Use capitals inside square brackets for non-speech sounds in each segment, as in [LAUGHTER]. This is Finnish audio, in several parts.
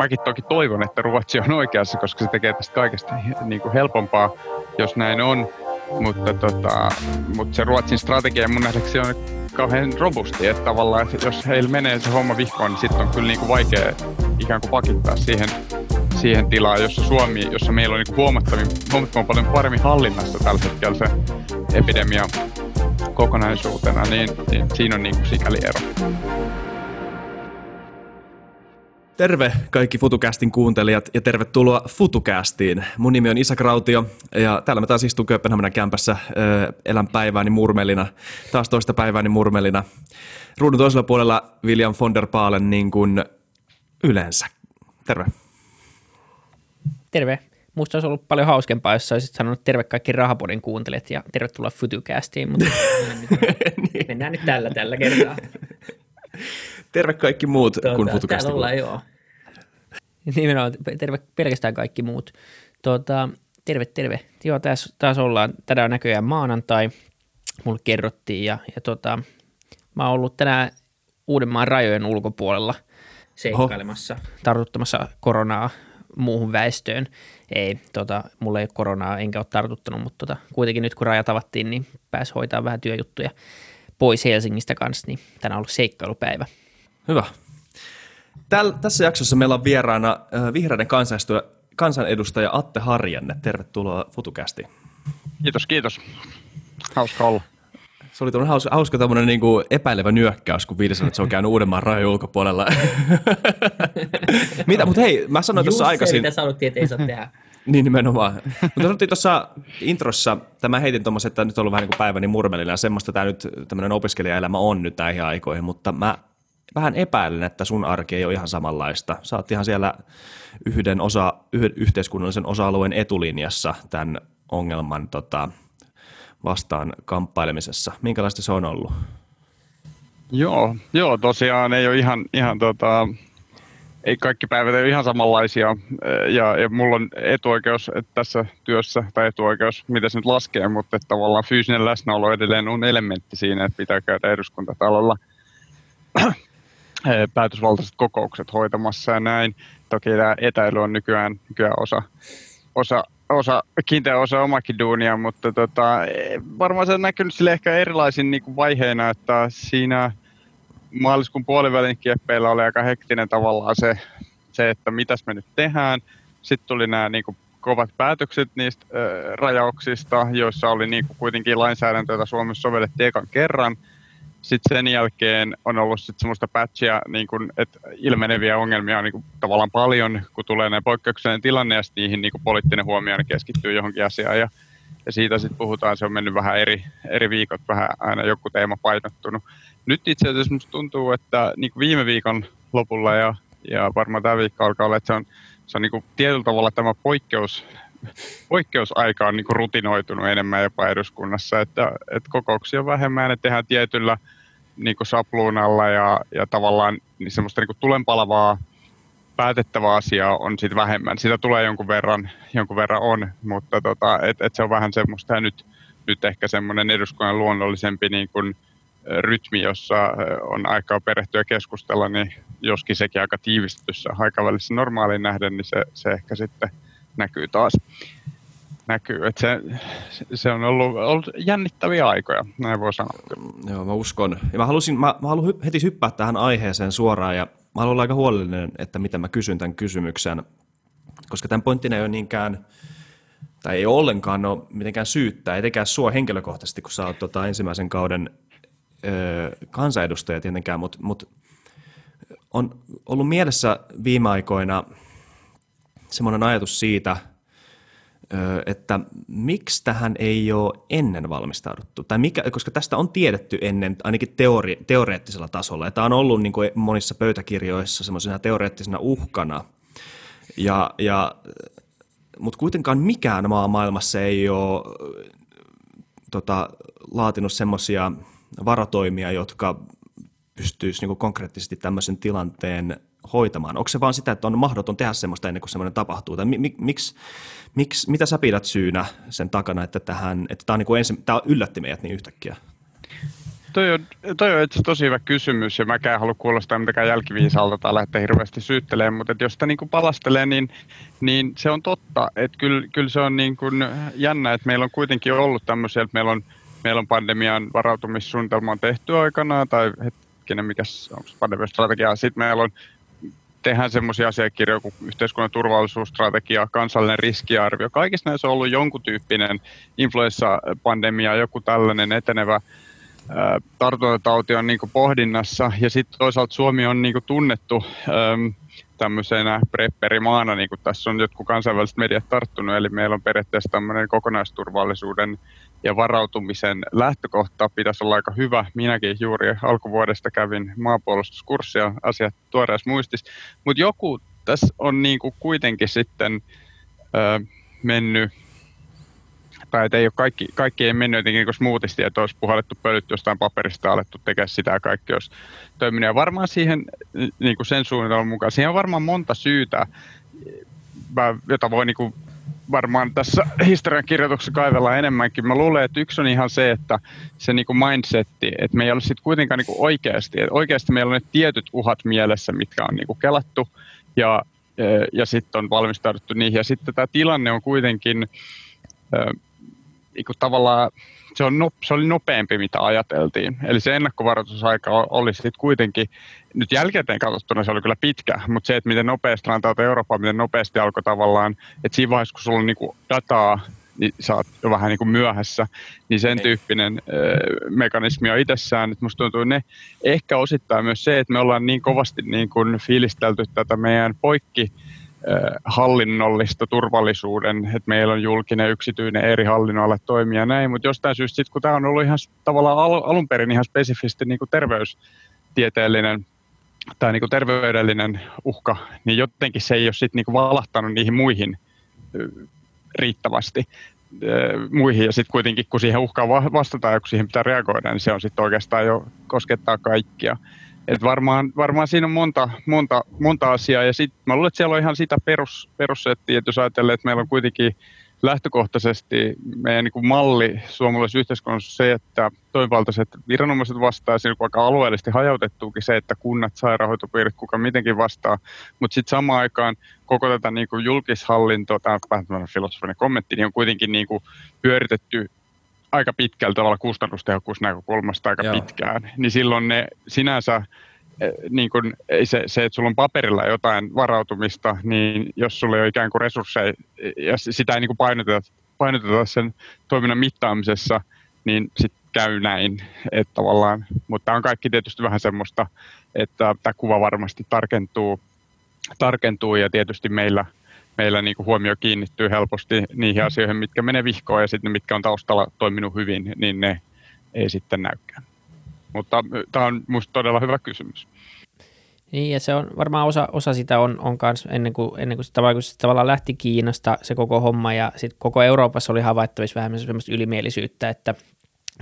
mäkin toki toivon, että Ruotsi on oikeassa, koska se tekee tästä kaikesta niin kuin helpompaa, jos näin on. Mutta, tota, mutta se Ruotsin strategia mun nähdäksi on kauhean robusti, että tavallaan että jos heillä menee se homma vihkoon, niin sitten on kyllä niin kuin vaikea ikään kuin pakittaa siihen, siihen tilaan, jossa Suomi, jossa meillä on niin huomattavan, huomattavan paljon paremmin hallinnassa tällä hetkellä se epidemia kokonaisuutena, niin, niin siinä on niin kuin sikäli ero. Terve kaikki FutuCastin kuuntelijat ja tervetuloa FutuCastiin. Mun nimi on Isa Krautio ja täällä mä taas istun Kööpenhaminan kämpässä, elän päivääni murmelina, taas toista päivääni murmelina. Ruudun toisella puolella William von der Paalen niin kuin yleensä. Terve. Terve. Musta olisi ollut paljon hauskempaa, jos olisit sanonut terve kaikki Rahapodin kuuntelijat ja tervetuloa FutuCastiin, mutta [LAUGHS] niin. mennään nyt tällä tällä kertaa. [LAUGHS] Terve kaikki muut tuota, kuin FutuCastin. Täällä ollaan, joo. Nimenomaan terve pelkästään kaikki muut. Tuota, terve, terve. Joo, tässä taas ollaan. Tänään on näköjään maanantai. Mulle kerrottiin ja, ja tota, mä oon ollut tänään Uudenmaan rajojen ulkopuolella seikkailemassa, Oho. tartuttamassa koronaa muuhun väestöön. Ei, tota, mulla ei ole koronaa, enkä ole tartuttanut, mutta tota, kuitenkin nyt kun rajat avattiin, niin pääsi hoitaa vähän työjuttuja pois Helsingistä kanssa, niin tänään on ollut seikkailupäivä. Hyvä. Täl, tässä jaksossa meillä on vieraana äh, vihreiden kansanedustaja, Atte Harjanne. Tervetuloa FutuCastiin. Kiitos, kiitos. Hauska olla. Se oli hauska, hauska tämmöinen niin kuin epäilevä nyökkäys, kun viides että se on käynyt Uudenmaan rajojen ulkopuolella. Mitä, mutta hei, mä sanoin tuossa aikaisin. mitä sanottiin, että ei saa tehdä. [LAUGHS] niin nimenomaan. Mutta sanottiin tuossa introssa, tämä heitin tuommoisen, että nyt on ollut vähän niin kuin päiväni murmelina ja semmoista tämä nyt tämmöinen opiskelijaelämä on nyt näihin aikoihin, mutta mä vähän epäilen, että sun arki ei ole ihan samanlaista. Sä oot ihan siellä yhden, osa, yhden yhteiskunnallisen osa-alueen etulinjassa tämän ongelman tota, vastaan kamppailemisessa. Minkälaista se on ollut? Joo, joo tosiaan ei ole ihan, ihan tota, ei kaikki päivät ole ihan samanlaisia ja, ja mulla on etuoikeus että tässä työssä, tai etuoikeus, mitä se nyt laskee, mutta että tavallaan fyysinen läsnäolo edelleen on elementti siinä, että pitää käydä eduskuntatalolla päätösvaltaiset kokoukset hoitamassa ja näin. Toki tämä etäily on nykyään, nykyään osa, osa, osa, kiinteä osa omakin duunia, mutta tota, varmaan se on näkynyt sille ehkä erilaisin niin kuin että siinä maaliskuun puolivälin kieppeillä oli aika hektinen tavallaan se, se että mitäs me nyt tehdään. Sitten tuli nämä niin kuin, kovat päätökset niistä äh, rajauksista, joissa oli niin kuin, kuitenkin lainsäädäntö, jota Suomessa sovellettiin ekan kerran – sitten sen jälkeen on ollut sit semmoista patchia, niin kun, että ilmeneviä ongelmia on niin kun, tavallaan paljon, kun tulee näin poikkeuksellinen tilanne ja niihin niin poliittinen huomio keskittyy johonkin asiaan. Ja, ja siitä sitten puhutaan, se on mennyt vähän eri, eri viikot, vähän aina joku teema painottunut. Nyt itse asiassa musta tuntuu, että niin viime viikon lopulla ja, ja varmaan tämä viikko alkaa olla, että se on, se on niin tietyllä tavalla tämä poikkeus, poikkeusaika on niin rutinoitunut enemmän jopa eduskunnassa, että, että kokouksia vähemmän, että tehdään tietyllä niin sapluunalla ja, ja tavallaan niin semmoista niin tulenpalavaa päätettävää asiaa on sitten vähemmän. Sitä tulee jonkun verran, jonkun verran on, mutta tota, et, et se on vähän semmoista ja nyt, nyt ehkä semmoinen eduskunnan luonnollisempi niin kuin, rytmi, jossa on aikaa perehtyä keskustella, niin joskin sekin aika tiivistetyssä aikavälissä normaaliin nähden, niin se, se ehkä sitten näkyy taas. Näkyy, että se, se on ollut, ollut jännittäviä aikoja, näin voi sanoa. Joo, mä uskon. Ja mä, halusin, mä, mä haluan heti hyppää tähän aiheeseen suoraan ja mä haluan olla aika huolellinen, että miten mä kysyn tämän kysymyksen, koska tämän pointtina ei ole niinkään, tai ei ollenkaan ole mitenkään syyttää, etenkään sua henkilökohtaisesti, kun sä oot tota ensimmäisen kauden ö, kansanedustaja tietenkään, mutta mut on ollut mielessä viime aikoina – semmoinen ajatus siitä, että miksi tähän ei ole ennen valmistauduttu, tai mikä, koska tästä on tiedetty ennen ainakin teori, teoreettisella tasolla, että on ollut niin kuin monissa pöytäkirjoissa semmoisena teoreettisena uhkana, ja, ja, mutta kuitenkaan mikään maa maailmassa ei ole tota, laatinut semmoisia varatoimia, jotka pystyisi niin konkreettisesti tämmöisen tilanteen hoitamaan? Onko se vaan sitä, että on mahdoton tehdä semmoista ennen kuin semmoinen tapahtuu? Tai mi, miksi, miksi, mitä sä pidät syynä sen takana, että, tähän, että tämä, on niin kuin ensin, tämä yllätti meidät niin yhtäkkiä? Toi on, toi on itse tosi hyvä kysymys ja mäkään halua kuulostaa mitenkään jälkiviisalta tai lähteä hirveästi syyttelemään, mutta jos sitä niin kuin palastelee, niin, niin se on totta. Että kyllä, kyllä se on niin kuin jännä, että meillä on kuitenkin ollut tämmöisiä, että meillä on, meillä on pandemian varautumissuunnitelma on tehty aikanaan, tai hetkinen, mikä on pandemian strategia. Sitten meillä on tehdään semmoisia asiakirjoja kuin yhteiskunnan turvallisuusstrategia, kansallinen riskiarvio. Kaikissa näissä on ollut jonkun tyyppinen influenssapandemia, joku tällainen etenevä tartuntatauti on niin pohdinnassa. Ja sitten toisaalta Suomi on niin tunnettu äm, tämmöisenä prepperimaana, niin kuin tässä on jotkut kansainväliset mediat tarttunut, eli meillä on periaatteessa tämmöinen kokonaisturvallisuuden ja varautumisen lähtökohta pitäisi olla aika hyvä. Minäkin juuri alkuvuodesta kävin maanpuolustuskurssia, asiat tuoreessa muistis. Mutta joku tässä on niin kuin kuitenkin sitten ö, mennyt tai ei ole kaikki, kaikki ei mennyt jotenkin niin smoothisti, että olisi puhallettu pölyt jostain paperista ja alettu tekemään sitä kaikki olisi toiminut. Ja varmaan siihen, niin kuin sen suunnitelman mukaan, siihen on varmaan monta syytä, jota voi niin varmaan tässä historian kirjoituksessa kaivellaan enemmänkin. Mä luulen, että yksi on ihan se, että se niin kuin mindsetti, että me ei ole sitten kuitenkaan niin kuin oikeasti, että oikeasti meillä on ne tietyt uhat mielessä, mitkä on niin kuin kelattu ja, ja sitten on valmistauduttu niihin. Ja sitten tämä tilanne on kuitenkin niin kuin tavallaan se, on se oli nopeampi, mitä ajateltiin. Eli se ennakkovaroitusaika oli sitten kuitenkin, nyt jälkikäteen katsottuna se oli kyllä pitkä, mutta se, että miten nopeasti rantautuu Eurooppaan, miten nopeasti alkoi tavallaan, että siinä vaiheessa, kun sulla on niin dataa, niin sä oot jo vähän niin kuin myöhässä, niin sen Ei. tyyppinen ö, mekanismi on itsessään. Että musta tuntuu ne ehkä osittain myös se, että me ollaan niin kovasti niin kuin fiilistelty tätä meidän poikki hallinnollista turvallisuuden, että meillä on julkinen, yksityinen, eri hallinnoilla toimia näin, mutta jostain syystä sit, kun tämä on ollut ihan tavallaan al- alun perin ihan spesifisti niin kuin terveystieteellinen tai niin kuin terveydellinen uhka, niin jotenkin se ei ole sitten niin valahtanut niihin muihin riittävästi muihin, ja sitten kuitenkin kun siihen uhkaan vastataan ja kun siihen pitää reagoida, niin se on sitten oikeastaan jo koskettaa kaikkia. Et varmaan, varmaan siinä on monta, monta, monta asiaa. Ja sitten mä luulen, että siellä on ihan sitä perus, perussettiä, että jos ajatellaan, että meillä on kuitenkin lähtökohtaisesti meidän niin kuin malli suomalaisessa yhteiskunnassa se, että toimivaltaiset viranomaiset vastaa. Siinä aika alueellisesti hajautettuukin se, että kunnat, sairaanhoitopiirit, kuka mitenkin vastaa, mutta sitten samaan aikaan koko tätä niin kuin julkishallintoa, tämä on vähän filosofinen kommentti, niin on kuitenkin niin kuin pyöritetty aika pitkällä tavalla kustannustehokkuusnäkökulmasta aika Joo. pitkään, niin silloin ne sinänsä eh, niin kun, se, se, että sulla on paperilla jotain varautumista, niin jos sulla ei ole ikään kuin resursseja ja sitä ei niin kuin painoteta, painoteta sen toiminnan mittaamisessa, niin sitten käy näin, että tavallaan, mutta tämä on kaikki tietysti vähän semmoista, että tämä kuva varmasti tarkentuu, tarkentuu ja tietysti meillä – meillä niin kuin huomio kiinnittyy helposti niihin asioihin, mitkä menee vihkoon ja sitten mitkä on taustalla toiminut hyvin, niin ne ei sitten näykään. Mutta tämä on minusta todella hyvä kysymys. Niin, ja se on varmaan osa, osa sitä on, on kans ennen kuin, ennen kuin sitä kun se tavallaan lähti Kiinasta se koko homma, ja sitten koko Euroopassa oli havaittavissa vähän semmoista ylimielisyyttä, että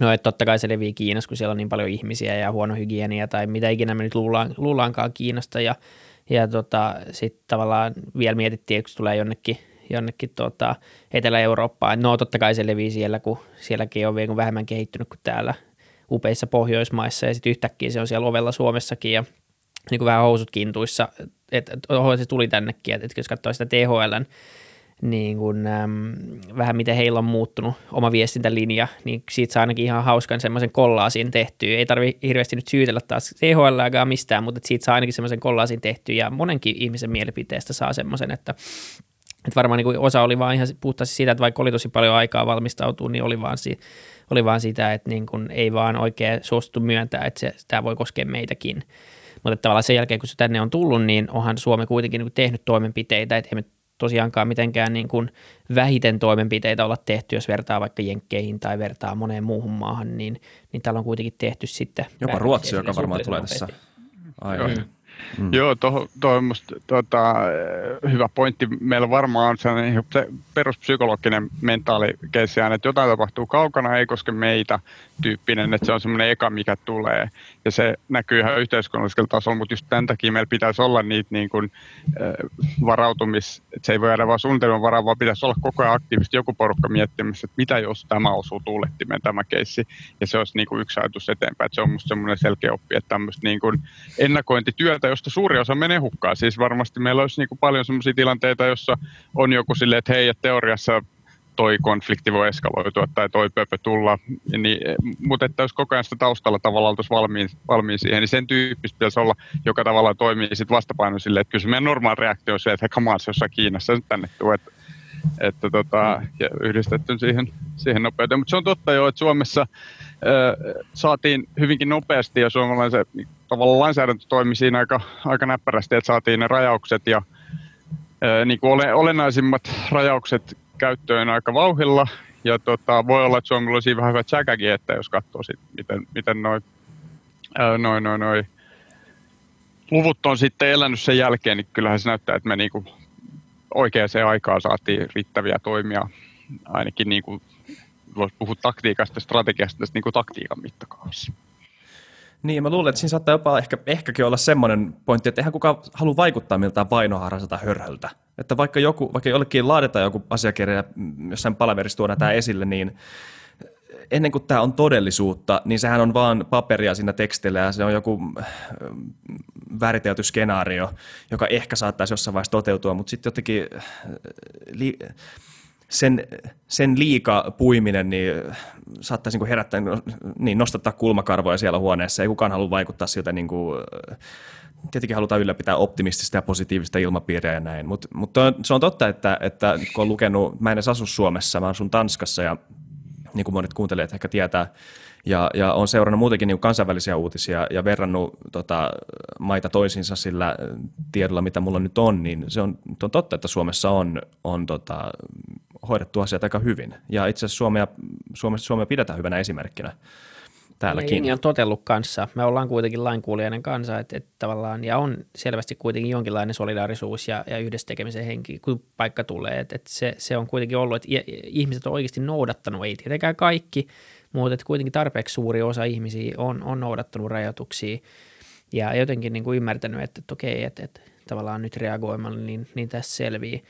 no, että totta kai se levii Kiinassa, kun siellä on niin paljon ihmisiä ja huono hygienia tai mitä ikinä me nyt luullaan, luullaankaan Kiinasta, ja ja tota, sitten tavallaan vielä mietittiin, kun tulee jonnekin, jonnekin tota, Etelä-Eurooppaan. No totta kai se levii siellä, kun sielläkin on vielä vähemmän kehittynyt kuin täällä upeissa Pohjoismaissa ja sitten yhtäkkiä se on siellä ovella Suomessakin ja niin kuin vähän housut kintuissa, että et, se tuli tännekin, että et, jos katsoo sitä THLn niin kuin, äm, vähän miten heillä on muuttunut oma viestintälinja, niin siitä saa ainakin ihan hauskan semmoisen kollaasin tehtyä. Ei tarvi hirveästi nyt syytellä taas THL mistään, mutta siitä saa ainakin semmoisen kollaasin tehtyä ja monenkin ihmisen mielipiteestä saa semmoisen, että että varmaan niin osa oli vaan ihan puhtaasti siitä, että vaikka oli tosi paljon aikaa valmistautua, niin oli vaan, si, oli vaan sitä, että niin kuin ei vaan oikein suostuttu myöntää, että se, tämä voi koskea meitäkin. Mutta tavallaan sen jälkeen, kun se tänne on tullut, niin onhan Suomi kuitenkin niin tehnyt toimenpiteitä, että emme tosiaankaan mitenkään niin kuin vähiten toimenpiteitä olla tehty, jos vertaa vaikka Jenkkeihin tai vertaa moneen muuhun maahan, niin, niin täällä on kuitenkin tehty sitten. Jopa Ruotsi, joka varmaan tulee tässä. Aivan. Mm. Mm. Joo, tuo on musta, tota, hyvä pointti. Meillä varmaan on sellainen peruspsykologinen mentaalikeissi että jotain tapahtuu kaukana, ei koske meitä tyyppinen, että se on semmoinen eka, mikä tulee. Ja se näkyy ihan yhteiskunnallisella tasolla, mutta just tämän takia meillä pitäisi olla niitä niin kuin, varautumis, että se ei voi jäädä vaan suunnitelman varaan, vaan pitäisi olla koko ajan aktiivisesti joku porukka miettimässä, että mitä jos tämä osuu tuulettimeen tämä keissi. Ja se olisi niin kuin yksi ajatus eteenpäin, että se on musta semmoinen selkeä oppi, että tämmöistä niin kuin ennakointityötä, josta suuri osa menee hukkaan. Siis varmasti meillä olisi niin kuin paljon semmoisia tilanteita, jossa on joku silleen, että hei, että teoriassa toi konflikti voi eskaloitua tai toi pöpö tulla, niin, mutta että jos koko ajan sitä taustalla tavallaan oltaisiin valmiin, valmiin siihen, niin sen tyyppistä pitäisi olla, joka tavallaan toimii sitten vastapaino silleen, että kyllä se meidän normaali reaktio on se, että on, se jossain Kiinassa nyt tänne tuo, että, että tota, ja yhdistetty siihen, siihen nopeuteen. Mutta se on totta jo, että Suomessa ö, saatiin hyvinkin nopeasti ja suomalaisen tavallaan lainsäädäntö toimi siinä aika, aika näppärästi, että saatiin ne rajaukset ja ö, niin kuin olennaisimmat rajaukset käyttöön aika vauhilla. Ja tota, voi olla, että Suomella olisi vähän hyvä tsäkäkin, että jos katsoo sit, miten, miten noin noi, noi, noi luvut on sitten elänyt sen jälkeen, niin kyllähän se näyttää, että me niinku oikeaan aikaan saatiin riittäviä toimia, ainakin niinku, voisi puhua taktiikasta ja strategiasta tästä niinku taktiikan mittakaavassa. Niin, mä luulen, että siinä saattaa jopa ehkä, ehkäkin olla semmoinen pointti, että eihän kukaan halua vaikuttaa miltään vainoharraiselta hörhöltä. Että vaikka, joku, vaikka jollekin laaditaan joku asiakirja ja jossain palaverissa tuodaan tämä esille, niin ennen kuin tämä on todellisuutta, niin sehän on vaan paperia siinä tekstillä ja se on joku äh, vääritelty skenaario, joka ehkä saattaisi jossain vaiheessa toteutua, mutta sitten jotenkin äh, sen, sen liika puiminen niin saattaisi niin herättää, niin nostattaa kulmakarvoja siellä huoneessa. Ei kukaan halua vaikuttaa siltä, niin kuin, tietenkin halutaan ylläpitää optimistista ja positiivista ilmapiiriä ja näin. Mutta mut se on totta, että, että kun on lukenut, mä en edes asu Suomessa, mä asun Tanskassa ja niin kuin monet kuuntelijat ehkä tietää, ja, ja on seurannut muutenkin niin kansainvälisiä uutisia ja verrannut tota, maita toisiinsa sillä tiedolla, mitä mulla nyt on, niin se on, on totta, että Suomessa on, on tota, hoidettu asiat aika hyvin. Ja itse asiassa Suomea, Suomea, Suomea pidetään hyvänä esimerkkinä täälläkin. Niin on totellut kanssa. Me ollaan kuitenkin lainkuulijainen kansa, että, että tavallaan, ja on selvästi kuitenkin jonkinlainen solidaarisuus ja, ja yhdessä tekemisen henki, kun paikka tulee. Että, että se, se on kuitenkin ollut, että ihmiset on oikeasti noudattanut, ei tietenkään kaikki, mutta että kuitenkin tarpeeksi suuri osa ihmisiä on, on noudattanut rajoituksia ja jotenkin niin kuin ymmärtänyt, että, että okei, että, että tavallaan nyt reagoimalla, niin, niin tässä selvii.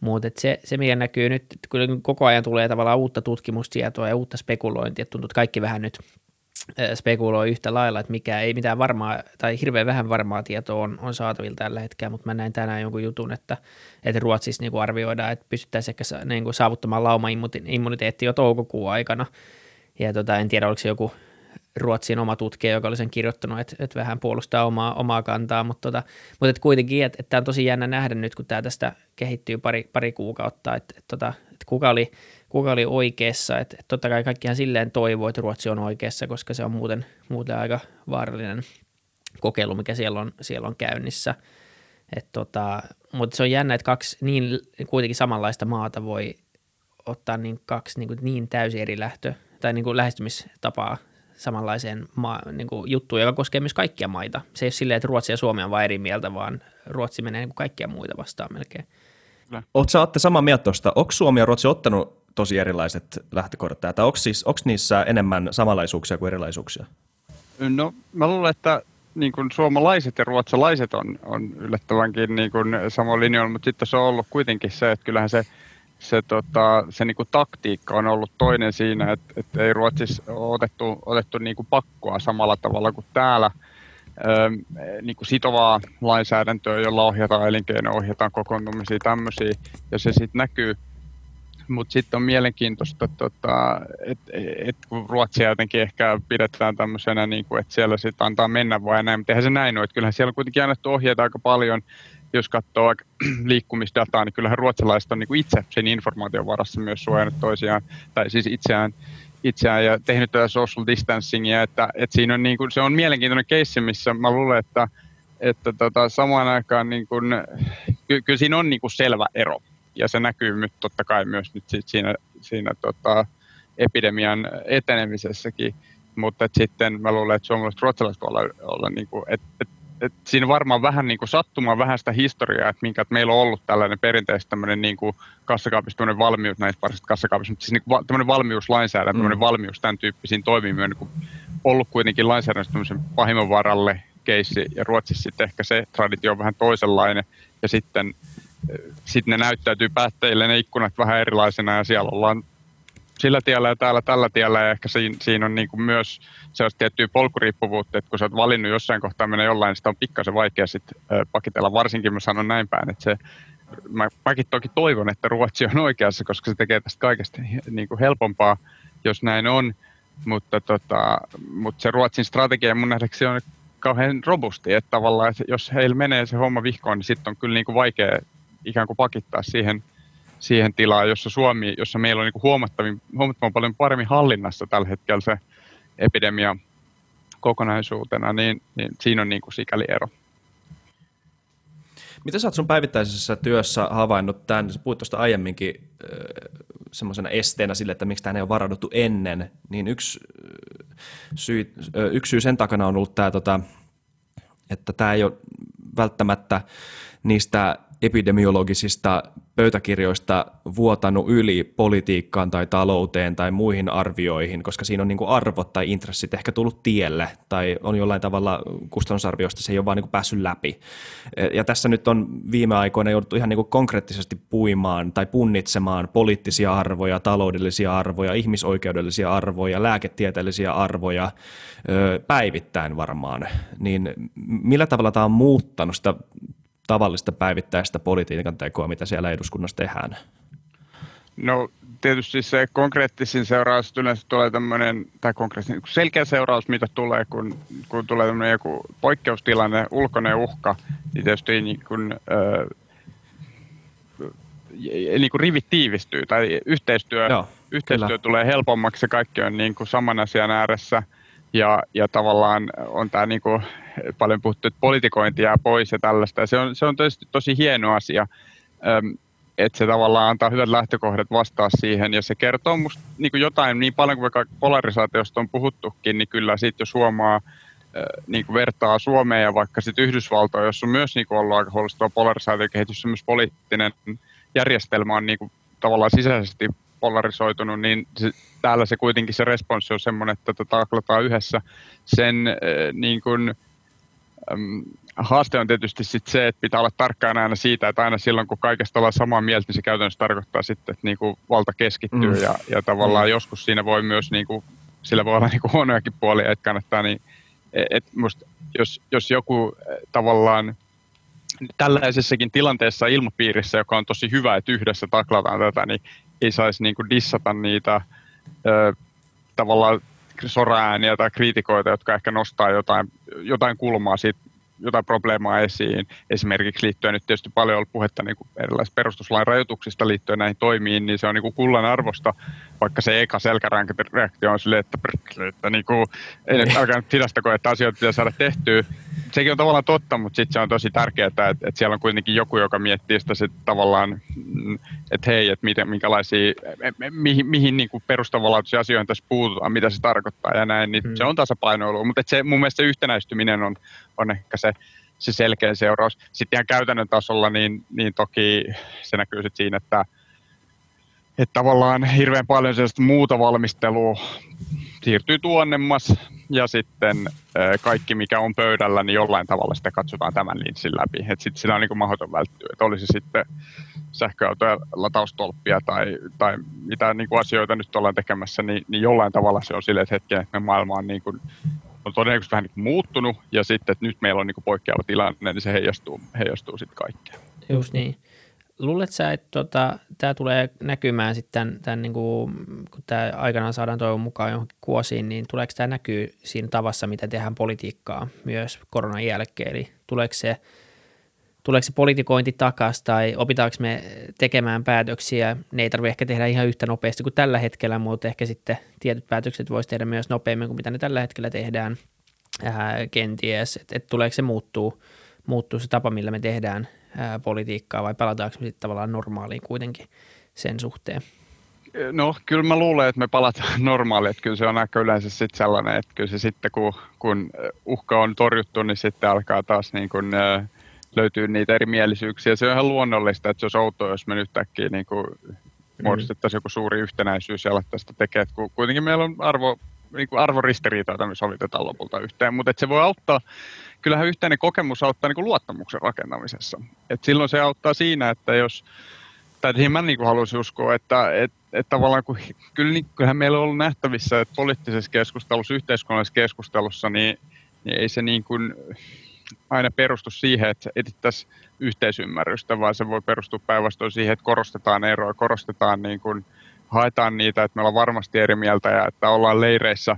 Mutta se, se, mikä näkyy nyt, kun koko ajan tulee tavallaan uutta tutkimustietoa ja uutta spekulointia, tuntuu, että kaikki vähän nyt spekuloi yhtä lailla, että mikä ei mitään varmaa tai hirveän vähän varmaa tietoa on, on saatavilla tällä hetkellä, mutta mä näin tänään jonkun jutun, että, että Ruotsissa niin kuin arvioidaan, että pystyttäisiin ehkä niin kuin saavuttamaan lauma-immuniteetti jo toukokuun aikana. Ja tota, en tiedä, oliko se joku Ruotsin oma tutkija, joka oli sen kirjoittanut, että, että vähän puolustaa omaa, omaa kantaa, mutta, tota, mutta että kuitenkin, että, että tämä on tosi jännä nähdä nyt, kun tämä tästä kehittyy pari, pari kuukautta, että, että, tota, että kuka, oli, kuka oli oikeassa, että, että totta kai kaikkihan silleen toivoo, että Ruotsi on oikeassa, koska se on muuten, muuten aika vaarallinen kokeilu, mikä siellä on, siellä on käynnissä. Et tota, mutta se on jännä, että kaksi niin kuitenkin samanlaista maata voi ottaa niin kaksi niin, niin täysin eri lähtö- tai niin kuin lähestymistapaa samanlaiseen maa, niin kuin juttuun, joka koskee myös kaikkia maita. Se ei ole silleen, että Ruotsi ja Suomi on vain eri mieltä, vaan Ruotsi menee niin kuin kaikkia muita vastaan melkein. Oletko olette samaa mieltä tuosta? Onko Suomi ja Ruotsi ottanut tosi erilaiset lähtökohdat Tai onko, siis, onko niissä enemmän samanlaisuuksia kuin erilaisuuksia? No mä luulen, että niin kuin suomalaiset ja ruotsalaiset on, on yllättävänkin niin kuin samoin linjoilla, mutta sitten se on ollut kuitenkin se, että kyllähän se – se, tota, se niinku taktiikka on ollut toinen siinä, että et ei Ruotsissa ole otettu, otettu niinku pakkoa samalla tavalla kuin täällä. Öö, niinku sitovaa lainsäädäntöä, jolla ohjataan elinkeino, ohjataan kokoontumisia tämmöisiä, ja se sitten näkyy. Mutta sitten on mielenkiintoista, tota, että et, kun Ruotsia jotenkin ehkä pidetään tämmöisenä, niinku, että siellä sitten antaa mennä vai näin, mutta eihän se näin ole. Kyllähän siellä on kuitenkin annettu ohjeita aika paljon, jos katsoo [CLEARS THROAT] liikkumisdataa, niin kyllähän ruotsalaiset on niin kuin itse sen informaation varassa myös suojannut toisiaan, tai siis itseään, itseään ja tehnyt tätä social distancingia, että, että siinä on niin kuin, se on mielenkiintoinen keissi, missä mä luulen, että, että tota, samaan aikaan niin kuin, ky, kyllä siinä on niin kuin selvä ero, ja se näkyy nyt totta kai myös nyt siinä, siinä tota, epidemian etenemisessäkin, mutta sitten mä luulen, että suomalaiset ruotsalaiset voi olla, olla niin kuin, että, että et siinä varmaan vähän niin kuin sattumaan vähän sitä historiaa, että minkä että meillä on ollut tällainen perinteisesti tämmöinen niin kuin kassakaapissa tämmöinen valmius, näistä varsinaisista kassakaapissa, mutta siis niin kuin tämmöinen valmiuslainsäädäntö, mm. tämmöinen valmius tämän tyyppisiin toimiin, on niin ollut kuitenkin lainsäädännössä tämmöisen pahimman varalle keissi, ja Ruotsissa sitten ehkä se traditio on vähän toisenlainen, ja sitten sitten ne näyttäytyy päättäjille ne ikkunat vähän erilaisena, ja siellä ollaan sillä tiellä ja täällä tällä tiellä, ja ehkä siinä, siinä on niin kuin myös sellaista tiettyä polkuriippuvuutta, että kun sä oot valinnut jossain kohtaa mennä jollain, niin sitä on pikkasen vaikea sitten pakitella, varsinkin mä sanon näin päin, että se, mä, mäkin toki toivon, että Ruotsi on oikeassa, koska se tekee tästä kaikesta niin kuin helpompaa, jos näin on, mutta, tota, mutta se Ruotsin strategia mun nähdäkseni on kauhean robusti, että tavallaan, että jos heillä menee se homma vihkoon, niin sitten on kyllä niin kuin vaikea ikään kuin pakittaa siihen siihen tilaan, jossa Suomi, jossa meillä on niin huomattavin, huomattavan paljon paremmin hallinnassa tällä hetkellä se epidemia kokonaisuutena, niin, niin siinä on niin kuin sikäli ero. Mitä sä oot sun päivittäisessä työssä havainnut tämän, sä puhuit tuosta aiemminkin semmoisena esteenä sille, että miksi tähän ei ole varauduttu ennen, niin yksi syy, yksi syy sen takana on ollut tämä, tota, että tämä ei ole välttämättä niistä epidemiologisista pöytäkirjoista vuotanut yli politiikkaan tai talouteen tai muihin arvioihin, koska siinä on niin kuin arvot tai intressit ehkä tullut tielle tai on jollain tavalla kustannusarvioista se ei ole vaan niin kuin päässyt läpi. Ja tässä nyt on viime aikoina jouduttu ihan niin kuin konkreettisesti puimaan tai punnitsemaan poliittisia arvoja, taloudellisia arvoja, ihmisoikeudellisia arvoja, lääketieteellisiä arvoja päivittäin varmaan. Niin millä tavalla tämä on muuttanut sitä tavallista päivittäistä politiikan tekoa, mitä siellä eduskunnassa tehdään? No tietysti se konkreettisin seuraus yleensä tulee tämmöinen, tai konkreettinen selkeä seuraus, mitä tulee, kun, kun tulee tämmöinen joku poikkeustilanne, ulkoinen uhka, niin tietysti niin kuin, äh, niin kuin rivit tiivistyy tai yhteistyö, Joo, yhteistyö tulee helpommaksi, kaikki on niin kuin saman asian ääressä ja, ja tavallaan on tämä niin kuin paljon puhuttu, että politikointi jää pois ja tällaista. Ja se on, se on tosi, tosi hieno asia, että se tavallaan antaa hyvät lähtökohdat vastaa siihen. Ja se kertoo musta niin kuin jotain niin paljon kuin polarisaatiosta on puhuttukin, niin kyllä siitä jos huomaa, niin kuin vertaa Suomeen ja vaikka sitten Yhdysvaltoja, jossa on myös niin kuin ollut aika huolestuttava polarisaatiokehitys, myös poliittinen järjestelmä on niin kuin tavallaan sisäisesti polarisoitunut, niin se, täällä se kuitenkin se responssi on semmoinen, että tätä taklataan yhdessä sen niin kuin, haaste on tietysti sit se, että pitää olla tarkkaan aina siitä, että aina silloin kun kaikesta ollaan samaa mieltä, niin se käytännössä tarkoittaa sitten, että niinku valta keskittyy mm. ja, ja tavallaan mm. joskus siinä voi myös, niinku, sillä voi olla niinku huonojakin puolia, että kannattaa, niin, et musta, jos, jos joku eh, tavallaan tällaisessakin tilanteessa ilmapiirissä, joka on tosi hyvä, että yhdessä taklataan tätä, niin ei saisi niinku dissata niitä ö, tavallaan soraääniä tai kriitikoita, jotka ehkä nostaa jotain, jotain kulmaa siitä, jotain probleemaa esiin. Esimerkiksi liittyen nyt tietysti paljon ollut puhetta niin kuin erilaisista perustuslain rajoituksista liittyen näihin toimiin, niin se on niin kuin kullan arvosta, vaikka se eka selkärankareaktio on silleen, että, että niin kuin, ei nyt [LAUGHS] älkää nyt hidastako, että asioita pitää saada tehtyä. Sekin on tavallaan totta, mutta sitten se on tosi tärkeää, että, että siellä on kuitenkin joku, joka miettii sitä sit tavallaan, että hei, että miten, minkälaisia, mihin, mihin niin perustavanlaatuisia asioihin tässä puututaan, mitä se tarkoittaa ja näin, niin hmm. se on tasapainoilu. Mutta se, mun mielestä se yhtenäistyminen on, on ehkä se, se selkeä seuraus. Sitten ihan käytännön tasolla, niin, niin toki se näkyy sitten siinä, että, että tavallaan hirveän paljon muuta valmistelua siirtyy tuonnemmas ja sitten kaikki mikä on pöydällä, niin jollain tavalla sitä katsotaan tämän linssin läpi. Sitten sitä on niin mahdoton välttyä. Että olisi sitten sähköautoja, lataustolppia tai, tai mitä niin kuin asioita nyt ollaan tekemässä, niin, niin jollain tavalla se on että hetken, että me maailma on, niin kuin, on todennäköisesti vähän niin kuin muuttunut ja sitten, että nyt meillä on niin kuin poikkeava tilanne, niin se heijastuu, heijastuu sitten kaikkeen. Just niin. Luulet sä, että tota, tämä tulee näkymään sitten tämän, tämän niin kuin, kun tämä aikanaan saadaan toivon mukaan johonkin kuosiin, niin tuleeko tämä näkyy siinä tavassa, mitä tehdään politiikkaa myös koronan jälkeen? Eli tuleeko se, tuleeko se politikointi takaisin tai opitaanko me tekemään päätöksiä? Ne ei tarvitse ehkä tehdä ihan yhtä nopeasti kuin tällä hetkellä, mutta ehkä sitten tietyt päätökset voisi tehdä myös nopeammin kuin mitä ne tällä hetkellä tehdään ää, kenties. Että et tuleeko se muuttuu, muuttuu se tapa, millä me tehdään ää, politiikkaa vai pelataanko me sitten tavallaan normaaliin kuitenkin sen suhteen? No kyllä mä luulen, että me palataan [LAUGHS] normaaliin, että kyllä se on aika yleensä sitten sellainen, että kyllä se sitten kun, kun uhka on torjuttu, niin sitten alkaa taas niin kuin, löytyy niitä erimielisyyksiä. Se on ihan luonnollista, että se olisi outoa, jos me nyt äkkiä niin kuin muodostettaisiin joku suuri yhtenäisyys ja alettaisiin sitä tekemään. Kuitenkin meillä on arvo, niin kuin me sovitetaan lopulta yhteen, mutta se voi auttaa, kyllähän yhteinen kokemus auttaa niin kuin luottamuksen rakentamisessa. Et silloin se auttaa siinä, että jos, tai siihen mä niin kuin haluaisin uskoa, että et, et tavallaan kun, kyllä, niin, kyllähän meillä on ollut nähtävissä, että poliittisessa keskustelussa, yhteiskunnallisessa keskustelussa, niin, niin ei se niin kuin, aina perustu siihen, että etsittäisiin yhteisymmärrystä, vaan se voi perustua päinvastoin siihen, että korostetaan eroa, korostetaan niin kuin, haetaan niitä, että me ollaan varmasti eri mieltä ja että ollaan leireissä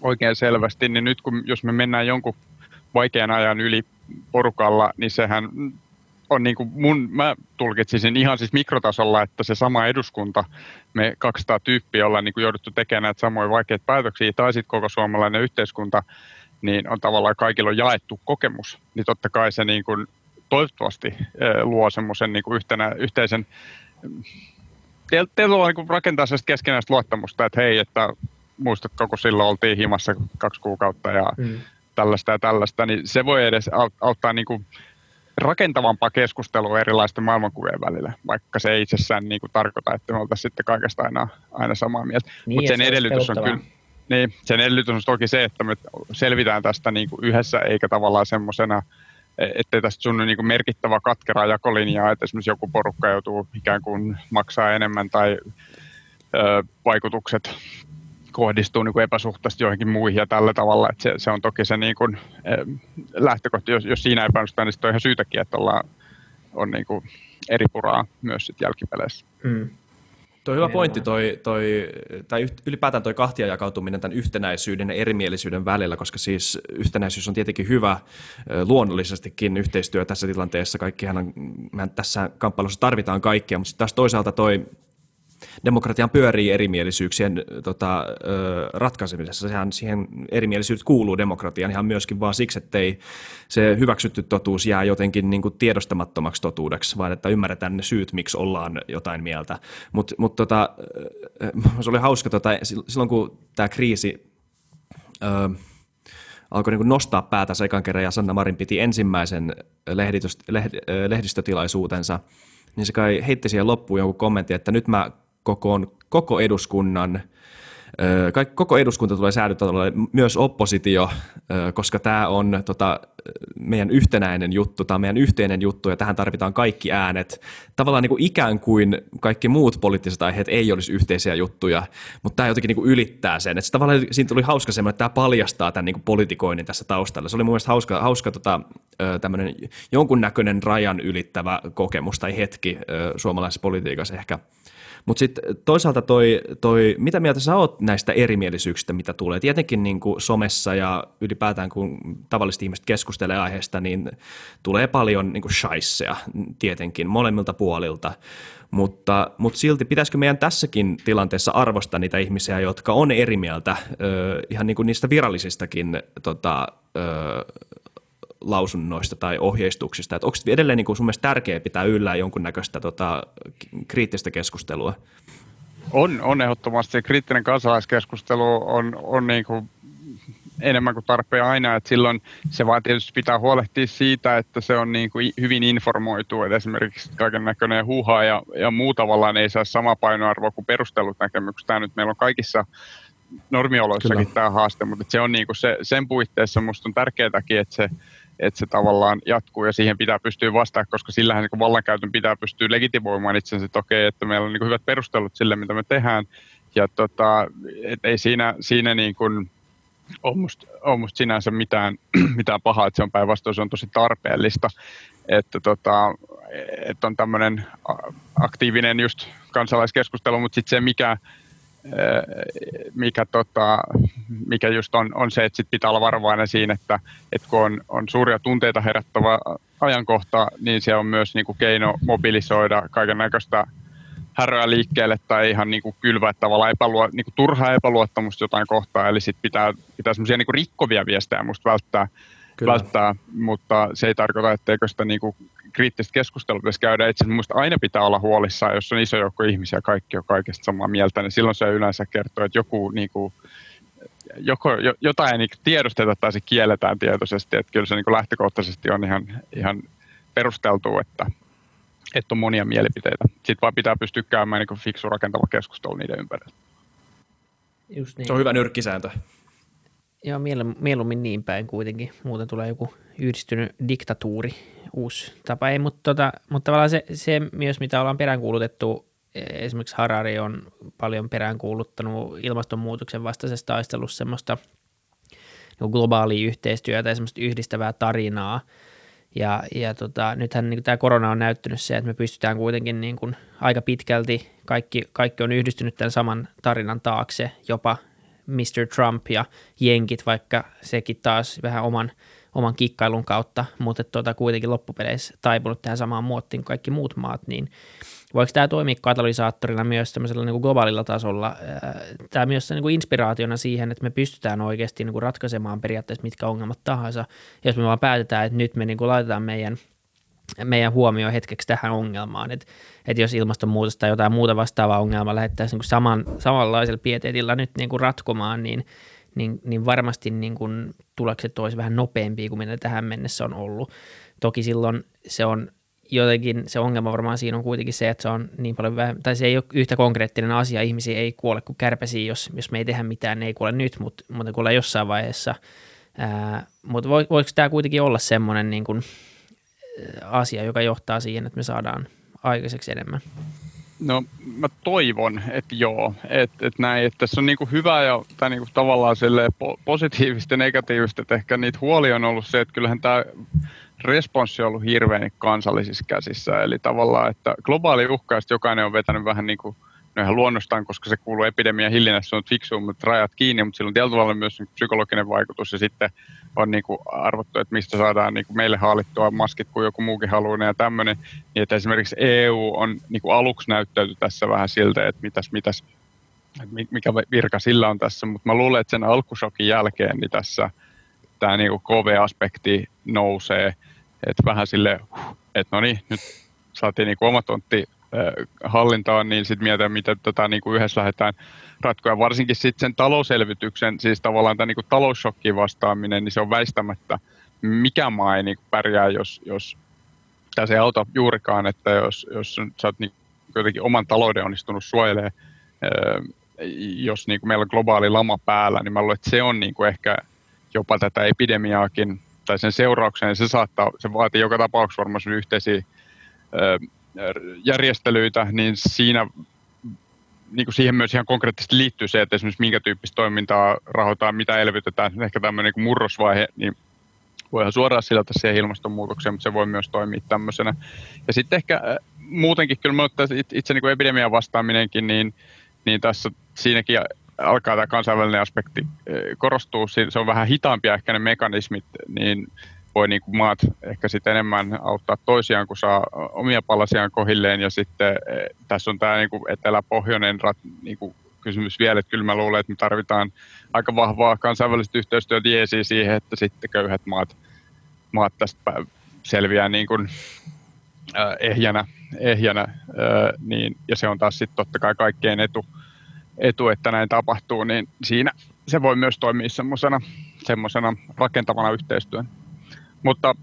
oikein selvästi, niin nyt kun, jos me mennään jonkun vaikean ajan yli porukalla, niin sehän on niin kuin mun, mä tulkitsisin ihan siis mikrotasolla, että se sama eduskunta, me 200 tyyppiä ollaan niin kuin jouduttu tekemään näitä samoja vaikeita päätöksiä, tai sitten koko suomalainen yhteiskunta, niin on tavallaan kaikilla on jaettu kokemus, niin totta kai se niin kuin toivottavasti luo semmoisen niin kuin yhtenä, yhteisen teillä, on niin rakentaa sellaista keskenäistä luottamusta, että hei, että muistatko, kun silloin oltiin himassa kaksi kuukautta ja mm. Tällaista ja tällaista, niin se voi edes auttaa niin kuin rakentavampaa keskustelua erilaisten maailmankuvien välillä, vaikka se ei itsessään niin kuin tarkoita, että me oltaisiin sitten kaikesta aina, aina samaa mieltä. Niin, Mutta sen edellytys on kyllä, niin, sen edellytys on toki se, että me selvitään tästä niin kuin yhdessä, eikä tavallaan semmoisena, ettei tästä sun niin kuin merkittävä katkera jakolinjaa, että esimerkiksi joku porukka joutuu ikään kuin maksaa enemmän tai ö, vaikutukset kohdistuu niin kuin epäsuhtaisesti joihinkin muihin ja tällä tavalla, että se, se on toki se niin kuin, lähtökohta, jos, jos siinä epäonnistutaan, niin sitten on ihan syytäkin, että ollaan, on niin kuin eri puraa myös sit jälkipeleissä. Mm. Tuo hyvä pointti, toi, toi, tai ylipäätään toi kahtia jakautuminen tämän yhtenäisyyden ja erimielisyyden välillä, koska siis yhtenäisyys on tietenkin hyvä luonnollisestikin yhteistyö tässä tilanteessa. Kaikkihan on, mehän tässä kamppailussa tarvitaan kaikkia, mutta taas toisaalta toi demokratian pyörii erimielisyyksien tota, ratkaisemisessa. Sehän siihen erimielisyydet kuuluu demokratiaan ihan myöskin vaan siksi, ei se hyväksytty totuus jää jotenkin niin kuin tiedostamattomaksi totuudeksi, vaan että ymmärretään ne syyt, miksi ollaan jotain mieltä. Mutta mut tota, se oli hauska, tota, silloin kun tämä kriisi ö, alkoi niin nostaa päätä sekan kerran ja Sanna Marin piti ensimmäisen lehdistötilaisuutensa, niin se kai heitti siihen loppuun jonkun kommentin, että nyt mä kokoon koko eduskunnan Koko eduskunta tulee säädyttämällä, myös oppositio, koska tämä on tota, meidän yhtenäinen juttu, tämä on meidän yhteinen juttu ja tähän tarvitaan kaikki äänet. Tavallaan niin kuin ikään kuin kaikki muut poliittiset aiheet ei olisi yhteisiä juttuja, mutta tämä jotenkin niin kuin ylittää sen. Että tavallaan siinä tuli hauska semmoinen, että tämä paljastaa tämän niin kuin politikoinnin tässä taustalla. Se oli mun mielestä hauska, hauska tota, tämmöinen jonkunnäköinen rajan ylittävä kokemus tai hetki suomalaisessa politiikassa ehkä – mutta sitten toisaalta toi, toi, mitä mieltä sä oot näistä erimielisyyksistä, mitä tulee? Tietenkin niin kuin somessa ja ylipäätään kun tavalliset ihmiset keskustelee aiheesta, niin tulee paljon niin kuin shaisseja tietenkin molemmilta puolilta. Mutta, mutta silti pitäisikö meidän tässäkin tilanteessa arvostaa niitä ihmisiä, jotka on eri mieltä, ihan niin kuin niistä virallisistakin tota, lausunnoista tai ohjeistuksista. Että onko edelleen niin kuin sun mielestä tärkeää pitää yllä jonkunnäköistä tota, kriittistä keskustelua? On, on ehdottomasti. Kriittinen kansalaiskeskustelu on, on niin kuin enemmän kuin tarpeen aina, että silloin se vaan tietysti pitää huolehtia siitä, että se on niin kuin hyvin informoitu, että esimerkiksi kaiken näköinen huuhaa ja, ja muu tavallaan ei saa sama painoarvoa kuin perustellut näkemykset. Tämä nyt meillä on kaikissa normioloissakin Kyllä. tämä haaste, mutta se on niin kuin se, sen puitteissa minusta on tärkeääkin, että se että se tavallaan jatkuu ja siihen pitää pystyä vastaamaan, koska sillähän niin vallankäytön pitää pystyä legitimoimaan itsensä, että okei, että meillä on niin hyvät perustelut sille, mitä me tehdään. Ja tota, et ei siinä, siinä niin kuin ole musta, ole musta sinänsä mitään, [CLEARS THROAT] mitään pahaa, että se on päinvastoin, se on tosi tarpeellista, että, tota, että on tämmöinen aktiivinen just kansalaiskeskustelu, mutta sitten se, mikä, mikä, tota, mikä just on, on se, että sit pitää olla varovainen siinä, että, että kun on, on suuria tunteita herättävä ajankohta, niin se on myös niin kuin keino mobilisoida kaiken näköistä häröä liikkeelle tai ihan niin kuin kylvää tavallaan epäluo, niin kuin turhaa epäluottamusta jotain kohtaa. Eli sit pitää, pitää semmoisia niin rikkovia viestejä musta välttää, välttää, mutta se ei tarkoita, etteikö sitä niin kuin kriittistä keskustelua pitäisi käydä. Itse asiassa aina pitää olla huolissaan, jos on iso joukko ihmisiä, kaikki on kaikesta samaa mieltä, niin silloin se yleensä kertoo, että joku niin kuin, joko, jotain ei niin tiedosteta tai se kielletään tietoisesti, että kyllä se niin lähtökohtaisesti on ihan, ihan perusteltu, että, että on monia mielipiteitä. Sitten vaan pitää pystyä käymään niin fiksu rakentava keskustelu niiden ympärillä. Just niin. Se on hyvä nyrkkisääntö. Joo, mieluummin niin päin kuitenkin. Muuten tulee joku yhdistynyt diktatuuri, uusi tapa. Ei, mutta, tota, mutta tavallaan se, se myös, mitä ollaan peräänkuulutettu, esimerkiksi Harari on paljon peräänkuuluttanut ilmastonmuutoksen vastaisessa taistelussa semmoista niin globaalia yhteistyötä ja semmoista yhdistävää tarinaa. Ja, ja tota, nythän niin tämä korona on näyttänyt se, että me pystytään kuitenkin niin kuin aika pitkälti, kaikki, kaikki on yhdistynyt tämän saman tarinan taakse, jopa Mr. Trump ja jenkit, vaikka sekin taas vähän oman, oman kikkailun kautta, mutta tuota, kuitenkin loppupeleissä taipunut tähän samaan muottiin kuin kaikki muut maat, niin voiko tämä toimia katalysaattorina myös tämmöisellä niin kuin globaalilla tasolla? Tämä myös niin kuin inspiraationa siihen, että me pystytään oikeasti niin kuin ratkaisemaan periaatteessa mitkä ongelmat tahansa, jos me vaan päätetään, että nyt me niin kuin laitetaan meidän – meidän huomio hetkeksi tähän ongelmaan, että, että jos ilmastonmuutos tai jotain muuta vastaavaa ongelmaa lähettäisiin niin saman, samanlaisella pieteetillä nyt niin kuin ratkomaan, niin, niin, niin varmasti niin kuin tulokset olisi vähän nopeampia kuin mitä tähän mennessä on ollut. Toki silloin se on jotenkin, se ongelma varmaan siinä on kuitenkin se, että se on niin paljon vähän, tai se ei ole yhtä konkreettinen asia, ihmisiä ei kuole kuin kärpäsiä, jos, jos me ei tehdä mitään, ne ei kuole nyt, mutta, mutta kuole jossain vaiheessa. Ää, mutta voiko tämä kuitenkin olla semmoinen niin asia, joka johtaa siihen, että me saadaan aikaiseksi enemmän? No mä toivon, että joo, että et näin, että tässä on niinku hyvä ja tai niinku tavallaan po- positiivista ja negatiivista, että ehkä niitä huoli on ollut se, että kyllähän tämä responssi on ollut hirveän kansallisissa käsissä, eli tavallaan, että globaali uhka, jokainen on vetänyt vähän niin kuin ihan luonnostaan, koska se kuuluu epidemian hillinnässä, on fiksu, mutta rajat kiinni, mutta sillä on tietyllä tavalla myös psykologinen vaikutus ja sitten on niin kuin arvottu, että mistä saadaan niin kuin meille haalittua maskit, kun joku muukin haluaa ja tämmöinen. Niin että esimerkiksi EU on niin kuin aluksi näyttäyty tässä vähän siltä, että mitäs, mitäs, että mikä virka sillä on tässä, mutta mä luulen, että sen alkusokin jälkeen niin tässä tämä niin KV-aspekti nousee, että vähän sille, että no niin, nyt saatiin niin oma tontti hallintaan, niin sitten mietitään, miten tätä niin kuin yhdessä lähdetään ratkoa. Varsinkin sitten sen talouselvytyksen, siis tavallaan tämä niin taloussokkiin vastaaminen, niin se on väistämättä, mikä maa ei niin kuin pärjää, jos, jos tässä ei auta juurikaan, että jos, jos sä oot niin jotenkin oman talouden onnistunut suojelemaan, jos niin kuin meillä on globaali lama päällä, niin mä luulen, että se on niin kuin ehkä jopa tätä epidemiaakin tai sen seurauksena, se saattaa, se vaatii joka tapauksessa varmaan yhteisiä järjestelyitä, niin siinä niin kuin siihen myös ihan konkreettisesti liittyy se, että esimerkiksi minkä tyyppistä toimintaa rahoitetaan, mitä elvytetään, ehkä tämmöinen niin murrosvaihe, niin voihan suoraan sillä siihen ilmastonmuutokseen, mutta se voi myös toimia tämmöisenä. Ja sitten ehkä muutenkin, kyllä minulle itse niin epidemian vastaaminenkin, niin, niin tässä siinäkin alkaa tämä kansainvälinen aspekti korostuu, se on vähän hitaampia ehkä ne mekanismit, niin voi niin kuin maat ehkä sitten enemmän auttaa toisiaan, kun saa omia palasiaan kohilleen. Ja sitten eh, tässä on tämä niin kuin etelä-pohjoinen rat, niin kuin kysymys vielä, että kyllä mä luulen, että me tarvitaan aika vahvaa kansainvälistä yhteistyötä jeesiä siihen, että sitten köyhät maat, maat tästä selviää niin kuin, äh, ehjänä, ehjänä äh, niin, ja se on taas sitten totta kai kaikkein etu, etu, että näin tapahtuu, niin siinä se voi myös toimia semmoisena rakentavana yhteistyönä. Mutta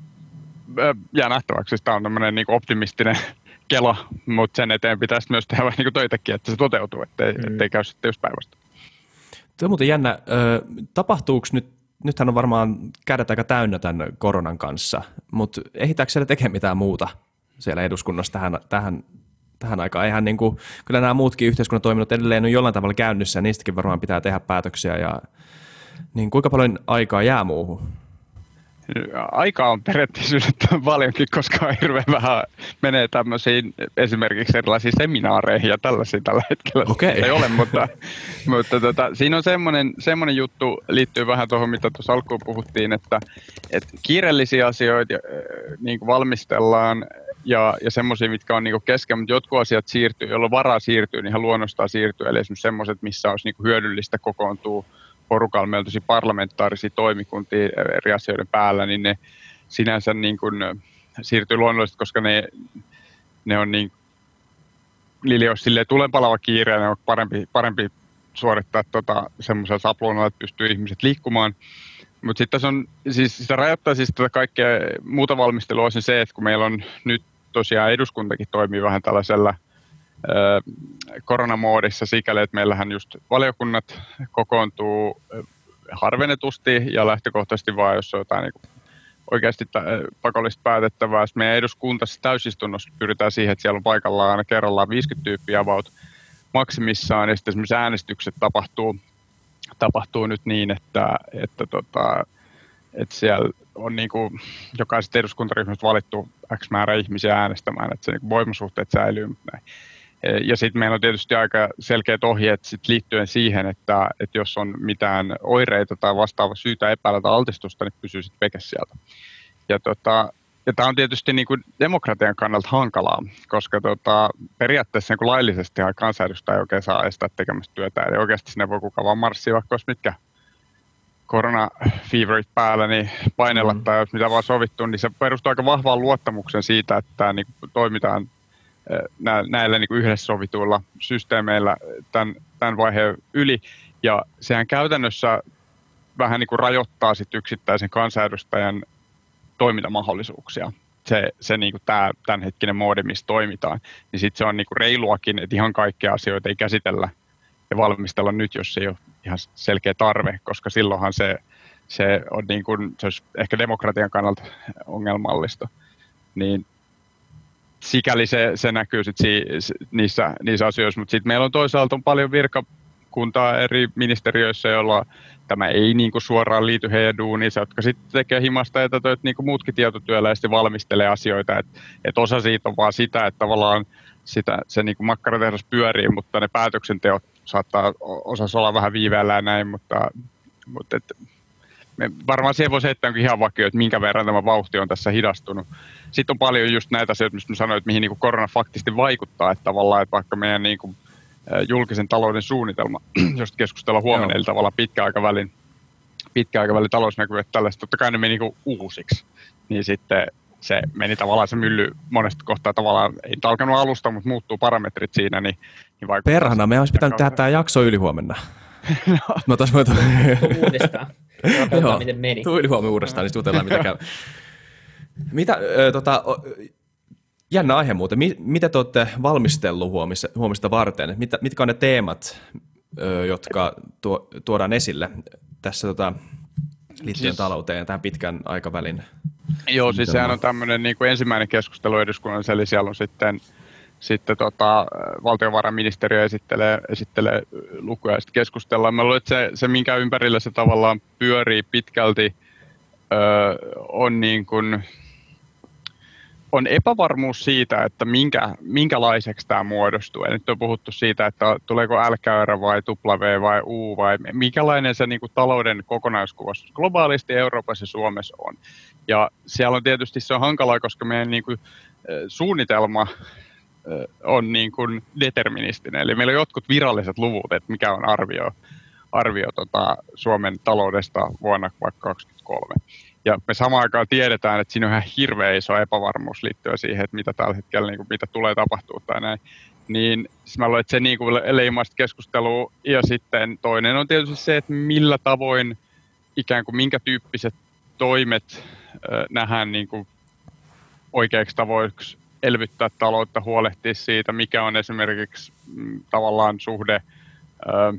jää nähtäväksi, tämä on tämmöinen niin optimistinen [LAUGHS] kela, mutta sen eteen pitäisi myös tehdä vähän niin töitäkin, että se toteutuu, ettei, mm. ettei käy sitten just päivästä. Tuo on muuten jännä. Tapahtuuko nyt, nythän on varmaan kädet aika täynnä tämän koronan kanssa, mutta ehditäänkö siellä tekemään mitään muuta siellä eduskunnassa tähän, tähän, tähän aikaan? Eihän niin kuin, kyllä nämä muutkin yhteiskunnan toiminnot edelleen on jollain tavalla käynnissä ja niistäkin varmaan pitää tehdä päätöksiä. Ja, niin kuinka paljon aikaa jää muuhun? Aika on periaatteessa [LAUGHS] yllättävän paljonkin, koska hirveän vähän menee tämmöisiin esimerkiksi erilaisiin seminaareihin ja tällaisiin tällä hetkellä. Okay. Ei ole, mutta, mutta tota, siinä on semmoinen, semmoinen juttu, liittyy vähän tuohon, mitä tuossa alkuun puhuttiin, että, että kiireellisiä asioita niin kuin valmistellaan ja, ja semmoisia, mitkä on niin kesken, mutta jotkut asiat siirtyy, jolloin varaa siirtyy, niin ihan luonnostaan siirtyy. Eli esimerkiksi semmoiset, missä olisi niin hyödyllistä kokoontua porukalla, meillä tosi parlamentaarisia toimikuntia eri asioiden päällä, niin ne sinänsä niin kuin siirtyy luonnollisesti, koska ne, ne on niin, niillä olisi silleen tulenpalava kiire ne on parempi, parempi suorittaa tota, semmoisella sapluunalla, että pystyy ihmiset liikkumaan. Mutta sitten on, siis sitä rajoittaa siis tätä kaikkea muuta valmistelua on se, että kun meillä on nyt tosiaan eduskuntakin toimii vähän tällaisella koronamoodissa sikäli, että meillähän just valiokunnat kokoontuu harvennetusti ja lähtökohtaisesti vaan, jos on jotain niin oikeasti pakollista päätettävää. Sitten meidän eduskuntassa täysistunnossa pyritään siihen, että siellä on paikallaan aina kerrallaan 50 tyyppiä about maksimissaan, ja sitten esimerkiksi äänestykset tapahtuu, tapahtuu nyt niin, että, että, tota, että siellä on niin kuin jokaisesta eduskuntaryhmästä valittu X määrä ihmisiä äänestämään, että se niin voimasuhteet säilyy. Näin. Ja sitten meillä on tietysti aika selkeät ohjeet sit liittyen siihen, että, että jos on mitään oireita tai vastaava syytä epäillä tai altistusta, niin pysyy sitten veke sieltä. Ja, tota, ja tämä on tietysti niin kuin demokratian kannalta hankalaa, koska tota, periaatteessa niin kuin laillisesti kansanedustaja ei oikein saa estää tekemästä työtä. Eli oikeasti sinne voi kuka vaan marssia, vaikka olisi mitkä koronafeverit päällä, niin painella mm. tai jos mitä vaan sovittu, niin se perustuu aika vahvaan luottamuksen siitä, että niin kuin toimitaan näillä niin kuin yhdessä sovituilla systeemeillä tämän, tämän vaiheen yli. Ja sehän käytännössä vähän niin kuin rajoittaa sit yksittäisen kansanedustajan toimintamahdollisuuksia. Se, se niin kuin tämä tämänhetkinen moodi, missä toimitaan, niin sitten se on niin kuin reiluakin, että ihan kaikkia asioita ei käsitellä ja valmistella nyt, jos ei ole ihan selkeä tarve, koska silloinhan se, se on niin kuin, se olisi ehkä demokratian kannalta ongelmallista. Niin sikäli se, se näkyy sit si, niissä, niissä asioissa, mutta sitten meillä on toisaalta on paljon virkakuntaa eri ministeriöissä, joilla tämä ei niinku suoraan liity heidän duuniinsa, jotka sitten tekee himasta ja tätä, että niinku muutkin tietotyöläisesti valmistelee asioita, että et osa siitä on vaan sitä, että tavallaan sitä, se niinku makkaratehdas pyörii, mutta ne päätöksenteot saattaa osassa olla vähän viiveellä ja näin, mutta, mutta et, me varmaan siihen voisi heittää ihan vakio, että minkä verran tämä vauhti on tässä hidastunut. Sitten on paljon just näitä asioita, mistä sanoin, että mihin niin kuin korona faktisesti vaikuttaa, että tavallaan, että vaikka meidän niin kuin, julkisen talouden suunnitelma, [CLEARS THROAT] josta keskustellaan huomenna, eli tavallaan pitkäaikavälin, pitkäaikavälin talousnäkyvät tällaista, totta kai ne meni niin uusiksi, niin sitten se meni tavallaan se mylly monesta kohtaa tavallaan, ei alkanut alusta, mutta muuttuu parametrit siinä, niin, niin vaikuttaa. Perhana, me olisi pitänyt tehdä tämä jakso yli huomenna. no. [LAUGHS] Mä taas voitu... Uudestaan. Joo, miten meni. Tuli huomioon uudestaan, niin jutellaan mitä käy. Mitä, ö, tota, jännä aihe muuten. Mitä te olette valmistellut huomista, huomista varten? Mitä, mitkä on ne teemat, ö, jotka tuo, tuodaan esille tässä tota, liittyen siis, talouteen ja tähän pitkän aikavälin? Joo, siis sehän on tämmöinen niin kuin ensimmäinen keskustelu eduskunnassa, eli siellä on sitten sitten tota, valtiovarainministeriö esittelee, esittelee lukuja ja sitten keskustellaan. Mä luulen, että se, se, minkä ympärillä se tavallaan pyörii pitkälti, ö, on, niin kuin, on epävarmuus siitä, että minkä, minkälaiseksi tämä muodostuu. Ja nyt on puhuttu siitä, että tuleeko LKR vai W vai U vai minkälainen se niin kuin, talouden kokonaiskuva globaalisti Euroopassa ja Suomessa on. Ja siellä on tietysti se on hankalaa, koska meidän niin kuin, suunnitelma on niin kuin deterministinen. Eli meillä on jotkut viralliset luvut, että mikä on arvio, arvio tota Suomen taloudesta vuonna vaikka 2023. Ja me samaan aikaan tiedetään, että siinä on ihan hirveä iso epävarmuus liittyen siihen, että mitä tällä hetkellä niin kuin, mitä tulee tapahtuu tai näin. Niin siis mä luulen, että se niin kuin leimaista keskustelua. Ja sitten toinen on tietysti se, että millä tavoin ikään kuin minkä tyyppiset toimet äh, nähdään niin kuin oikeaksi tavoiksi elvyttää taloutta, huolehtia siitä, mikä on esimerkiksi mm, tavallaan suhde ö,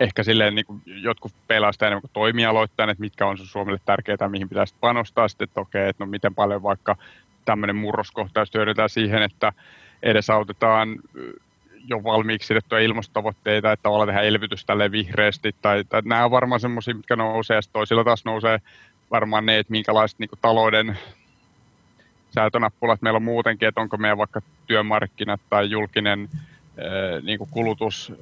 ehkä silleen niin kuin jotkut pelaa sitä enemmän kuin toimialoittain, että mitkä on Suomelle tärkeää, mihin pitäisi panostaa. Sitten, että okei, että no miten paljon vaikka tämmöinen murroskohtaus hyödytään siihen, että edesautetaan jo valmiiksi sidettyjä ilmastotavoitteita, että tavallaan tehdään elvytys tälle vihreästi, tai, tai nämä on varmaan semmoisia, mitkä nousee, ja toisilla taas nousee varmaan ne, että minkälaiset niin kuin, talouden säätönappulat meillä on muutenkin, että onko meidän vaikka työmarkkinat tai julkinen niin kuin kulutus,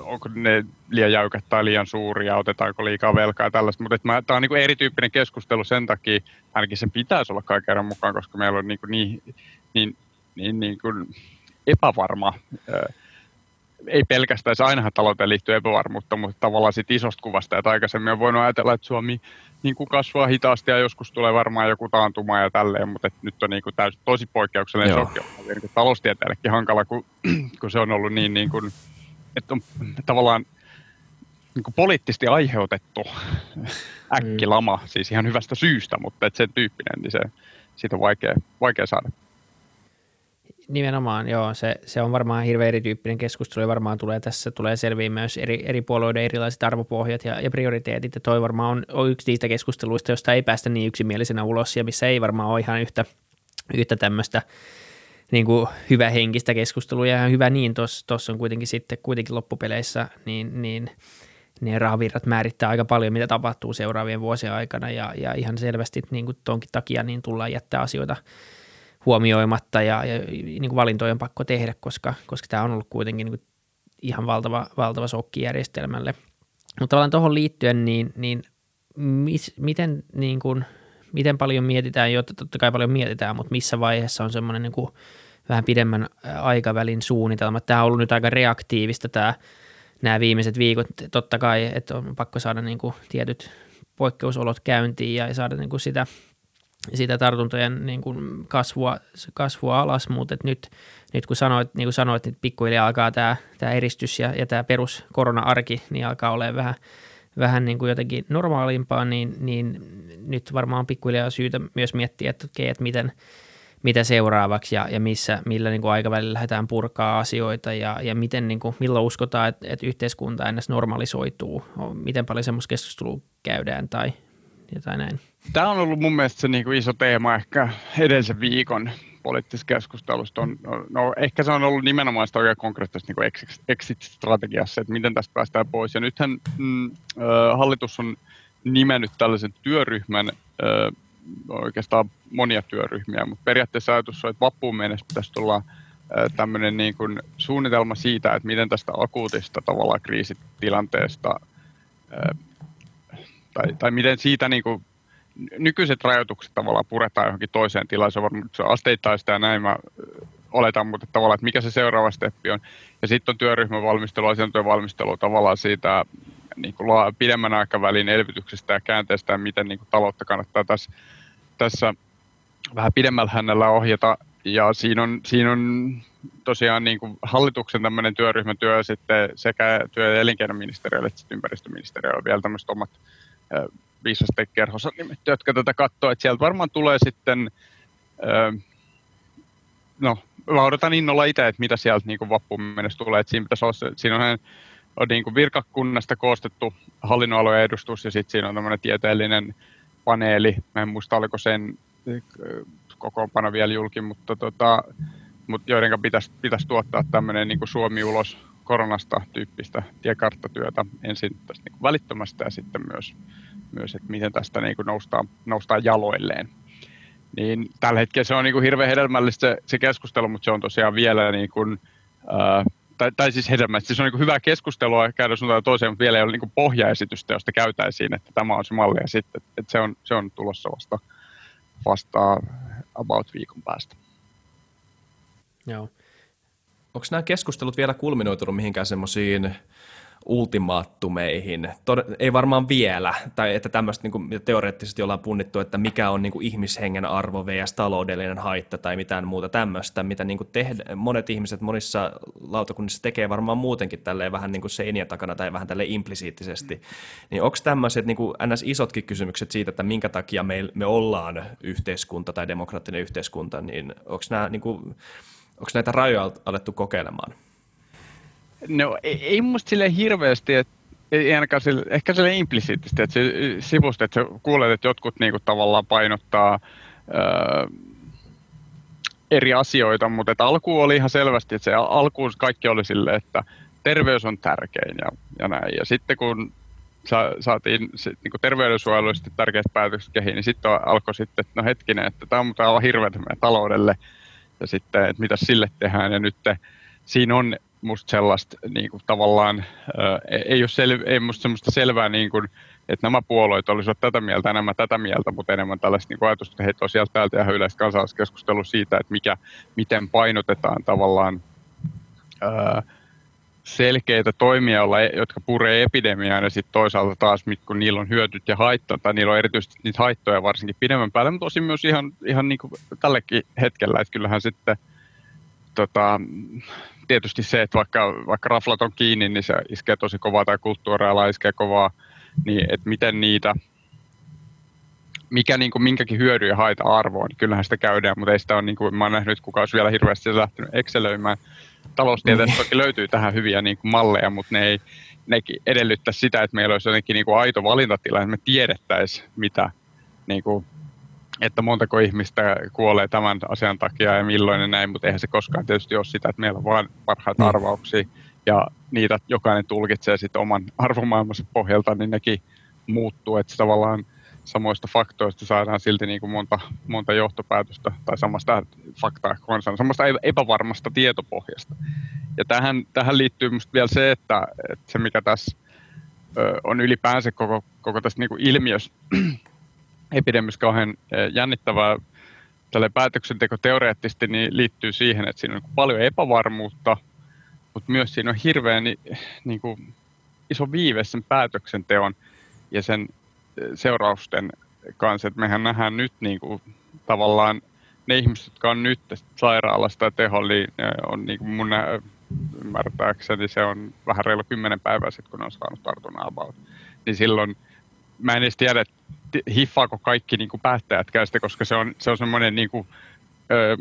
onko ne liian jäykät tai liian suuria, otetaanko liikaa velkaa ja tällaista, mutta tämä on niin kuin erityyppinen keskustelu sen takia, ainakin sen pitäisi olla kaiken mukaan, koska meillä on niin, kuin niin, niin, niin, niin kuin epävarma ei pelkästään, se ainahan talouteen liittyy epävarmuutta, mutta tavallaan siitä isosta kuvasta, että aikaisemmin on voinut ajatella, että Suomi niin kuin kasvaa hitaasti ja joskus tulee varmaan joku taantuma ja tälleen, mutta että nyt on niin kuin täysin, tosi poikkeuksellinen Joo. shokki. Niin kuin taloustieteellekin hankala, kun, [CLEARS THROAT] kun se on ollut niin, niin kuin, että on tavallaan niin kuin poliittisesti aiheutettu äkkilama, mm. siis ihan hyvästä syystä, mutta että sen tyyppinen, niin se, siitä on vaikea, vaikea saada. Nimenomaan, joo. Se, se on varmaan hirveän erityyppinen keskustelu ja varmaan tulee tässä tulee selviin myös eri, eri puolueiden erilaiset arvopohjat ja, ja prioriteetit. Ja toi varmaan on, on yksi niistä keskusteluista, josta ei päästä niin yksimielisenä ulos ja missä ei varmaan ole ihan yhtä, yhtä tämmöistä niin kuin hyvä henkistä keskustelua ja hyvä niin, tuossa on kuitenkin sitten kuitenkin loppupeleissä niin, niin ne rahavirrat määrittää aika paljon, mitä tapahtuu seuraavien vuosien aikana ja, ja ihan selvästi niin kuin tonkin takia niin tullaan jättää asioita – huomioimatta ja, ja niin kuin valintoja on pakko tehdä, koska, koska tämä on ollut kuitenkin niin kuin ihan valtava, valtava sokki järjestelmälle. Mutta tavallaan tuohon liittyen, niin, niin mis, miten, niin kuin, miten paljon mietitään, jo totta kai paljon mietitään, mutta missä vaiheessa on semmoinen niin kuin vähän pidemmän aikavälin suunnitelma. Tämä on ollut nyt aika reaktiivista tämä, nämä viimeiset viikot. Totta kai, että on pakko saada niin kuin tietyt poikkeusolot käyntiin ja saada niin kuin sitä – sitä tartuntojen niin kuin kasvua, kasvua alas, mutta nyt, nyt kun sanoit, niin kuin sanoit, että pikkuhiljaa alkaa tämä, tämä eristys ja, ja tämä perus korona-arki, niin alkaa olla vähän, vähän niin kuin jotenkin normaalimpaa, niin, niin nyt varmaan pikkuhiljaa syytä myös miettiä, että, okay, että miten, mitä seuraavaksi ja, ja missä, millä niin kuin aikavälillä lähdetään purkaa asioita ja, ja miten, niin kuin, milloin uskotaan, että, että yhteiskunta ennäs normalisoituu, miten paljon semmoista keskustelua käydään tai jotain näin. Tämä on ollut mun mielestä se niin kuin iso teema ehkä edellisen viikon poliittisessa keskustelusta. On, no, ehkä se on ollut nimenomaan sitä oikein konkreettisesti niin exit-strategiassa, että miten tästä päästään pois. Ja nythän mm, hallitus on nimennyt tällaisen työryhmän, ö, oikeastaan monia työryhmiä, mutta periaatteessa ajatus on, että vappuun mennessä pitäisi tulla tämmöinen niin kuin suunnitelma siitä, että miten tästä akuutista tavallaan kriisitilanteesta tai, tai miten siitä niin kuin, nykyiset rajoitukset tavallaan puretaan johonkin toiseen tilaan, se on varmaan se sitä ja näin mä oletan, mutta tavallaan, että mikä se seuraava steppi on. Ja sitten on työryhmän valmistelu, asiantuntijan valmistelu tavallaan siitä niin kuin pidemmän aikavälin elvytyksestä ja käänteestä ja miten niin kuin taloutta kannattaa tässä, tässä vähän pidemmällä hänellä ohjata. Ja siinä on, siinä on tosiaan niin kuin hallituksen tämmöinen työryhmätyö sitten sekä työ- ja elinkeinoministeriölle että ympäristöministeriölle vielä tämmöiset omat viisasten kerhossa nimetty, jotka tätä katsoo, että sieltä varmaan tulee sitten, no mä innolla itse, että mitä sieltä niin vappuun mennessä tulee, että siinä pitäisi olla, siinä on, on niin kuin virkakunnasta koostettu hallinnoalueen edustus ja sitten siinä on tämmöinen tieteellinen paneeli, mä en muista oliko sen kokoonpano vielä julki, mutta, tota, mutta joiden pitäisi, pitäisi tuottaa tämmöinen niin Suomi ulos koronasta tyyppistä tiekarttatyötä ensin tästä niin välittömästä ja sitten myös, myös että miten tästä niin kuin noustaan, noustaan jaloilleen. Niin tällä hetkellä se on niin kuin hirveän hedelmällistä se, se keskustelu, mutta se on tosiaan vielä niin kuin, ää, tai, tai siis hedelmällistä. Se on niin kuin hyvää keskustelua käydä suuntaan toiseen, mutta vielä ei ole niin kuin pohjaesitystä, josta käytäisiin, että tämä on se malli ja sitten, että se on, se on tulossa vasta, vasta about viikon päästä. Joo onko nämä keskustelut vielä kulminoitunut mihinkään semmoisiin ultimaattumeihin? Tod- ei varmaan vielä, tai että tämmöistä niin teoreettisesti ollaan punnittu, että mikä on niin kuin ihmishengen arvo vs. taloudellinen haitta tai mitään muuta tämmöistä, mitä niin kuin tehdä, monet ihmiset monissa lautakunnissa tekee varmaan muutenkin tälleen vähän niin kuin seinien takana tai vähän tälle implisiittisesti. Niin onko tämmöiset niin ns. isotkin kysymykset siitä, että minkä takia me, me ollaan yhteiskunta tai demokraattinen yhteiskunta, niin onko nämä niin kuin, Onko näitä rajoja alettu kokeilemaan? No ei, ei musta sille hirveästi, että ei ainakaan sille, ehkä sille implisiittisesti, että se sivusta, että kuulet, että jotkut niinku tavallaan painottaa öö, eri asioita, mutta että alkuun oli ihan selvästi, että se alkuun kaikki oli sille, että terveys on tärkein ja, ja näin. Ja sitten kun sa, saatiin sit, niin terveydensuojelullisesti tärkeät päätökset kehiin, niin sitten alkoi sitten, että no hetkinen, että tämä on aivan hirveätä meidän taloudelle ja sitten, että mitä sille tehdään. Ja nyt siinä on musta sellaista niin kuin tavallaan, ää, ei ole sel, ei musta semmoista selvää, niin kuin, että nämä puolueet olisivat tätä mieltä, enemmän tätä mieltä, mutta enemmän tällaista niin ajatusta, että he tosiaan täältä ihan yleistä kansalaiskeskustelua siitä, että mikä, miten painotetaan tavallaan ää, selkeitä toimia, jotka puree epidemiaan ja sitten toisaalta taas, kun niillä on hyötyt ja haittaa, tai niillä on erityisesti niitä haittoja varsinkin pidemmän päälle, mutta tosi myös ihan, ihan niin kuin tällekin hetkellä, että kyllähän sitten tota, tietysti se, että vaikka, vaikka raflat on kiinni, niin se iskee tosi kovaa tai kulttuureilla iskee kovaa, niin että miten niitä, mikä niin kuin minkäkin hyödyn ja haita arvoa, niin kyllähän sitä käydään, mutta ei sitä ole, niin kuin, mä oon nähnyt, kukaan olisi vielä hirveästi lähtenyt Excelöimään. Taloustieteessä niin. toki löytyy tähän hyviä niin kuin malleja, mutta ne ei nekin edellyttää sitä, että meillä olisi jotenkin niin kuin aito valintatila, että me tiedettäisiin, mitä niin kuin että montako ihmistä kuolee tämän asian takia ja milloin ja näin, mutta eihän se koskaan tietysti ole sitä, että meillä on vain parhaita mm. arvauksia ja niitä jokainen tulkitsee sitten oman [LAUGHS] arvomaailmansa pohjalta, niin nekin muuttuu, että tavallaan samoista faktoista saadaan silti niin kuin monta, monta johtopäätöstä tai samasta faktaa konsan, samasta epävarmasta tietopohjasta. Ja tähän, tähän liittyy minusta vielä se, että, että se mikä tässä ö, on ylipäänsä koko, koko tässä niin kuin ilmiössä [CLEARS THROAT] epidemiassa kauhean jännittävää tälle päätöksenteko teoreettisesti niin liittyy siihen, että siinä on paljon epävarmuutta, mutta myös siinä on hirveän niin kuin, iso viive sen päätöksenteon ja sen seurausten kanssa. että mehän nähdään nyt niin kuin, tavallaan ne ihmiset, jotka on nyt sairaalasta ja teholla, on niin kuin mun ymmärtääkseni se on vähän reilu kymmenen päivää sitten, kun ne on saanut tartunnan about. Niin silloin mä en edes tiedä, hiffaako kaikki niin kuin päättäjätkään sitä, koska se on, se on semmoinen niin kuin, ö,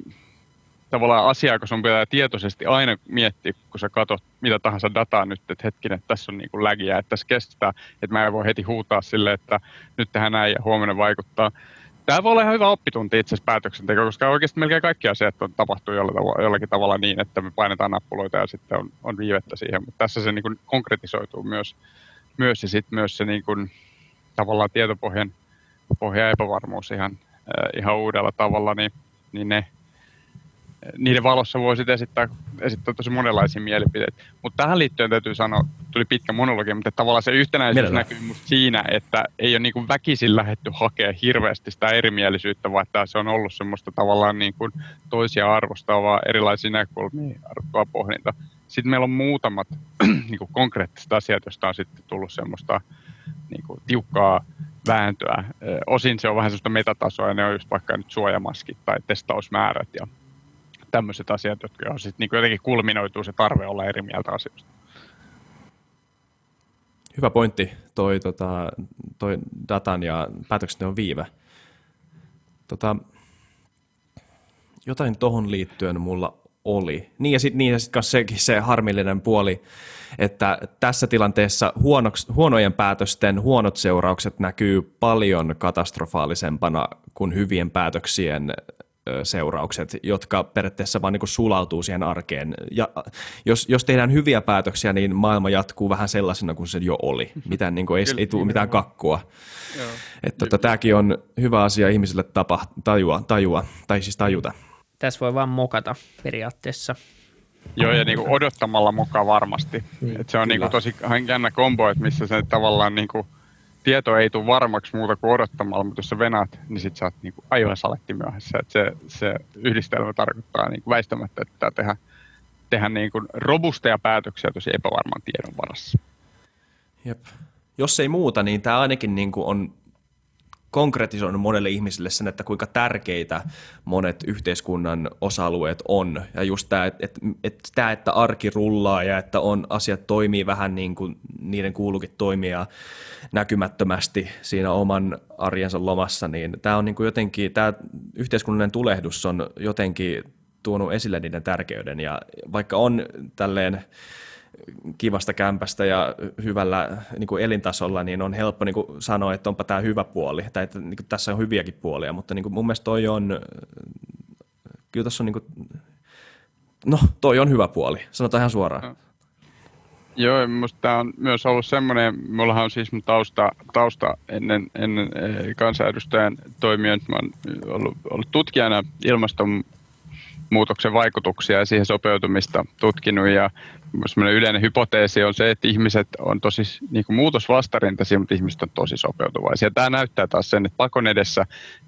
tavallaan asia, kun sun pitää tietoisesti aina miettiä, kun sä katsot mitä tahansa dataa nyt, että hetkinen, että tässä on niin kuin lägiä, että tässä kestää, että mä en voi heti huutaa sille, että nyt tehdään näin ja huomenna vaikuttaa. Tämä voi olla ihan hyvä oppitunti itse asiassa päätöksenteko, koska oikeasti melkein kaikki asiat on tapahtuu jollakin tavalla niin, että me painetaan nappuloita ja sitten on, on viivettä siihen, mutta tässä se niin kuin konkretisoituu myös, myös ja sitten myös se niin kuin, tavallaan tietopohjan pohja epävarmuus ihan, äh, ihan uudella tavalla, niin, niin ne, niiden valossa voisi esittää, esittää tosi monenlaisia mielipiteitä. Mutta tähän liittyen täytyy sanoa, tuli pitkä monologi, mutta tavallaan se yhtenäisyys Mielellä. näkyy musta siinä, että ei ole niin väkisin lähetty hakea hirveästi sitä erimielisyyttä, vaan että se on ollut semmoista tavallaan niin kuin toisia arvostavaa, erilaisia näkökulmia arvostavaa pohdinta. Sitten meillä on muutamat [CLEARS THROAT] niin kuin konkreettiset asiat, joista on sitten tullut semmoista niin kuin, tiukkaa vääntöä. Osin se on vähän sellaista metatasoa, ja ne on just vaikka nyt suojamaskit tai testausmäärät ja tämmöiset asiat, jotka on sitten niin jotenkin kulminoituu se tarve olla eri mieltä asioista. Hyvä pointti, toi, tota, toi datan ja päätöksenteon viive. Tota, jotain tohon liittyen mulla oli. Niin ja sitten niin, sit sekin se harmillinen puoli, että tässä tilanteessa huonoks, huonojen päätösten huonot seuraukset näkyy paljon katastrofaalisempana kuin hyvien päätöksien seuraukset, jotka periaatteessa vaan niin sulautuu siihen arkeen. Ja jos, jos tehdään hyviä päätöksiä, niin maailma jatkuu vähän sellaisena kuin se jo oli. Mitään, niin kuin, ei, ei tule mitään kakkua. Että tota, tämäkin on hyvä asia ihmisille tapa, tajua, tajua, tai siis tajuta. Tässä voi vaan mokata periaatteessa. Joo, ja niin kuin odottamalla mukaan varmasti. Niin, Et se on niin kuin tosi jännä kombo, että missä se tavallaan niin kuin tieto ei tule varmaksi muuta kuin odottamalla, mutta jos sä venät, niin sit sä oot niin kuin aivan saletti myöhässä. Et se, se yhdistelmä tarkoittaa niin kuin väistämättä, että pitää tehdä, tehdä niin kuin robusteja päätöksiä tosi epävarman tiedon varassa. Jep. Jos ei muuta, niin tämä ainakin niin kuin on konkretisoinut monelle ihmiselle sen, että kuinka tärkeitä monet yhteiskunnan osa-alueet on. Ja just tämä, että, että, että, että arki rullaa ja että on, asiat toimii vähän niin kuin niiden kuuluukin toimia näkymättömästi siinä oman arjensa lomassa, niin tämä on niin kuin jotenkin, tämä yhteiskunnallinen tulehdus on jotenkin tuonut esille niiden tärkeyden. Ja vaikka on tälleen kivasta kämpästä ja hyvällä niin kuin elintasolla, niin on helppo niin kuin sanoa, että onpa tämä hyvä puoli, tai että niin kuin tässä on hyviäkin puolia, mutta niin kuin mun mielestä toi on, kyllä tässä on, niin kuin, no toi on hyvä puoli, sanotaan ihan suoraan. No. Joo, minusta tämä on myös ollut semmoinen, minullahan on siis mun tausta, tausta ennen, ennen eh, kansanedustajan toimia, että olen ollut, ollut tutkijana ilmastonmuutoksen vaikutuksia ja siihen sopeutumista tutkinut ja yleinen hypoteesi on se, että ihmiset on tosi niin kuin muutosvastarintaisia, mutta ihmiset on tosi sopeutuvaisia. Tämä näyttää taas sen, että pakon edessä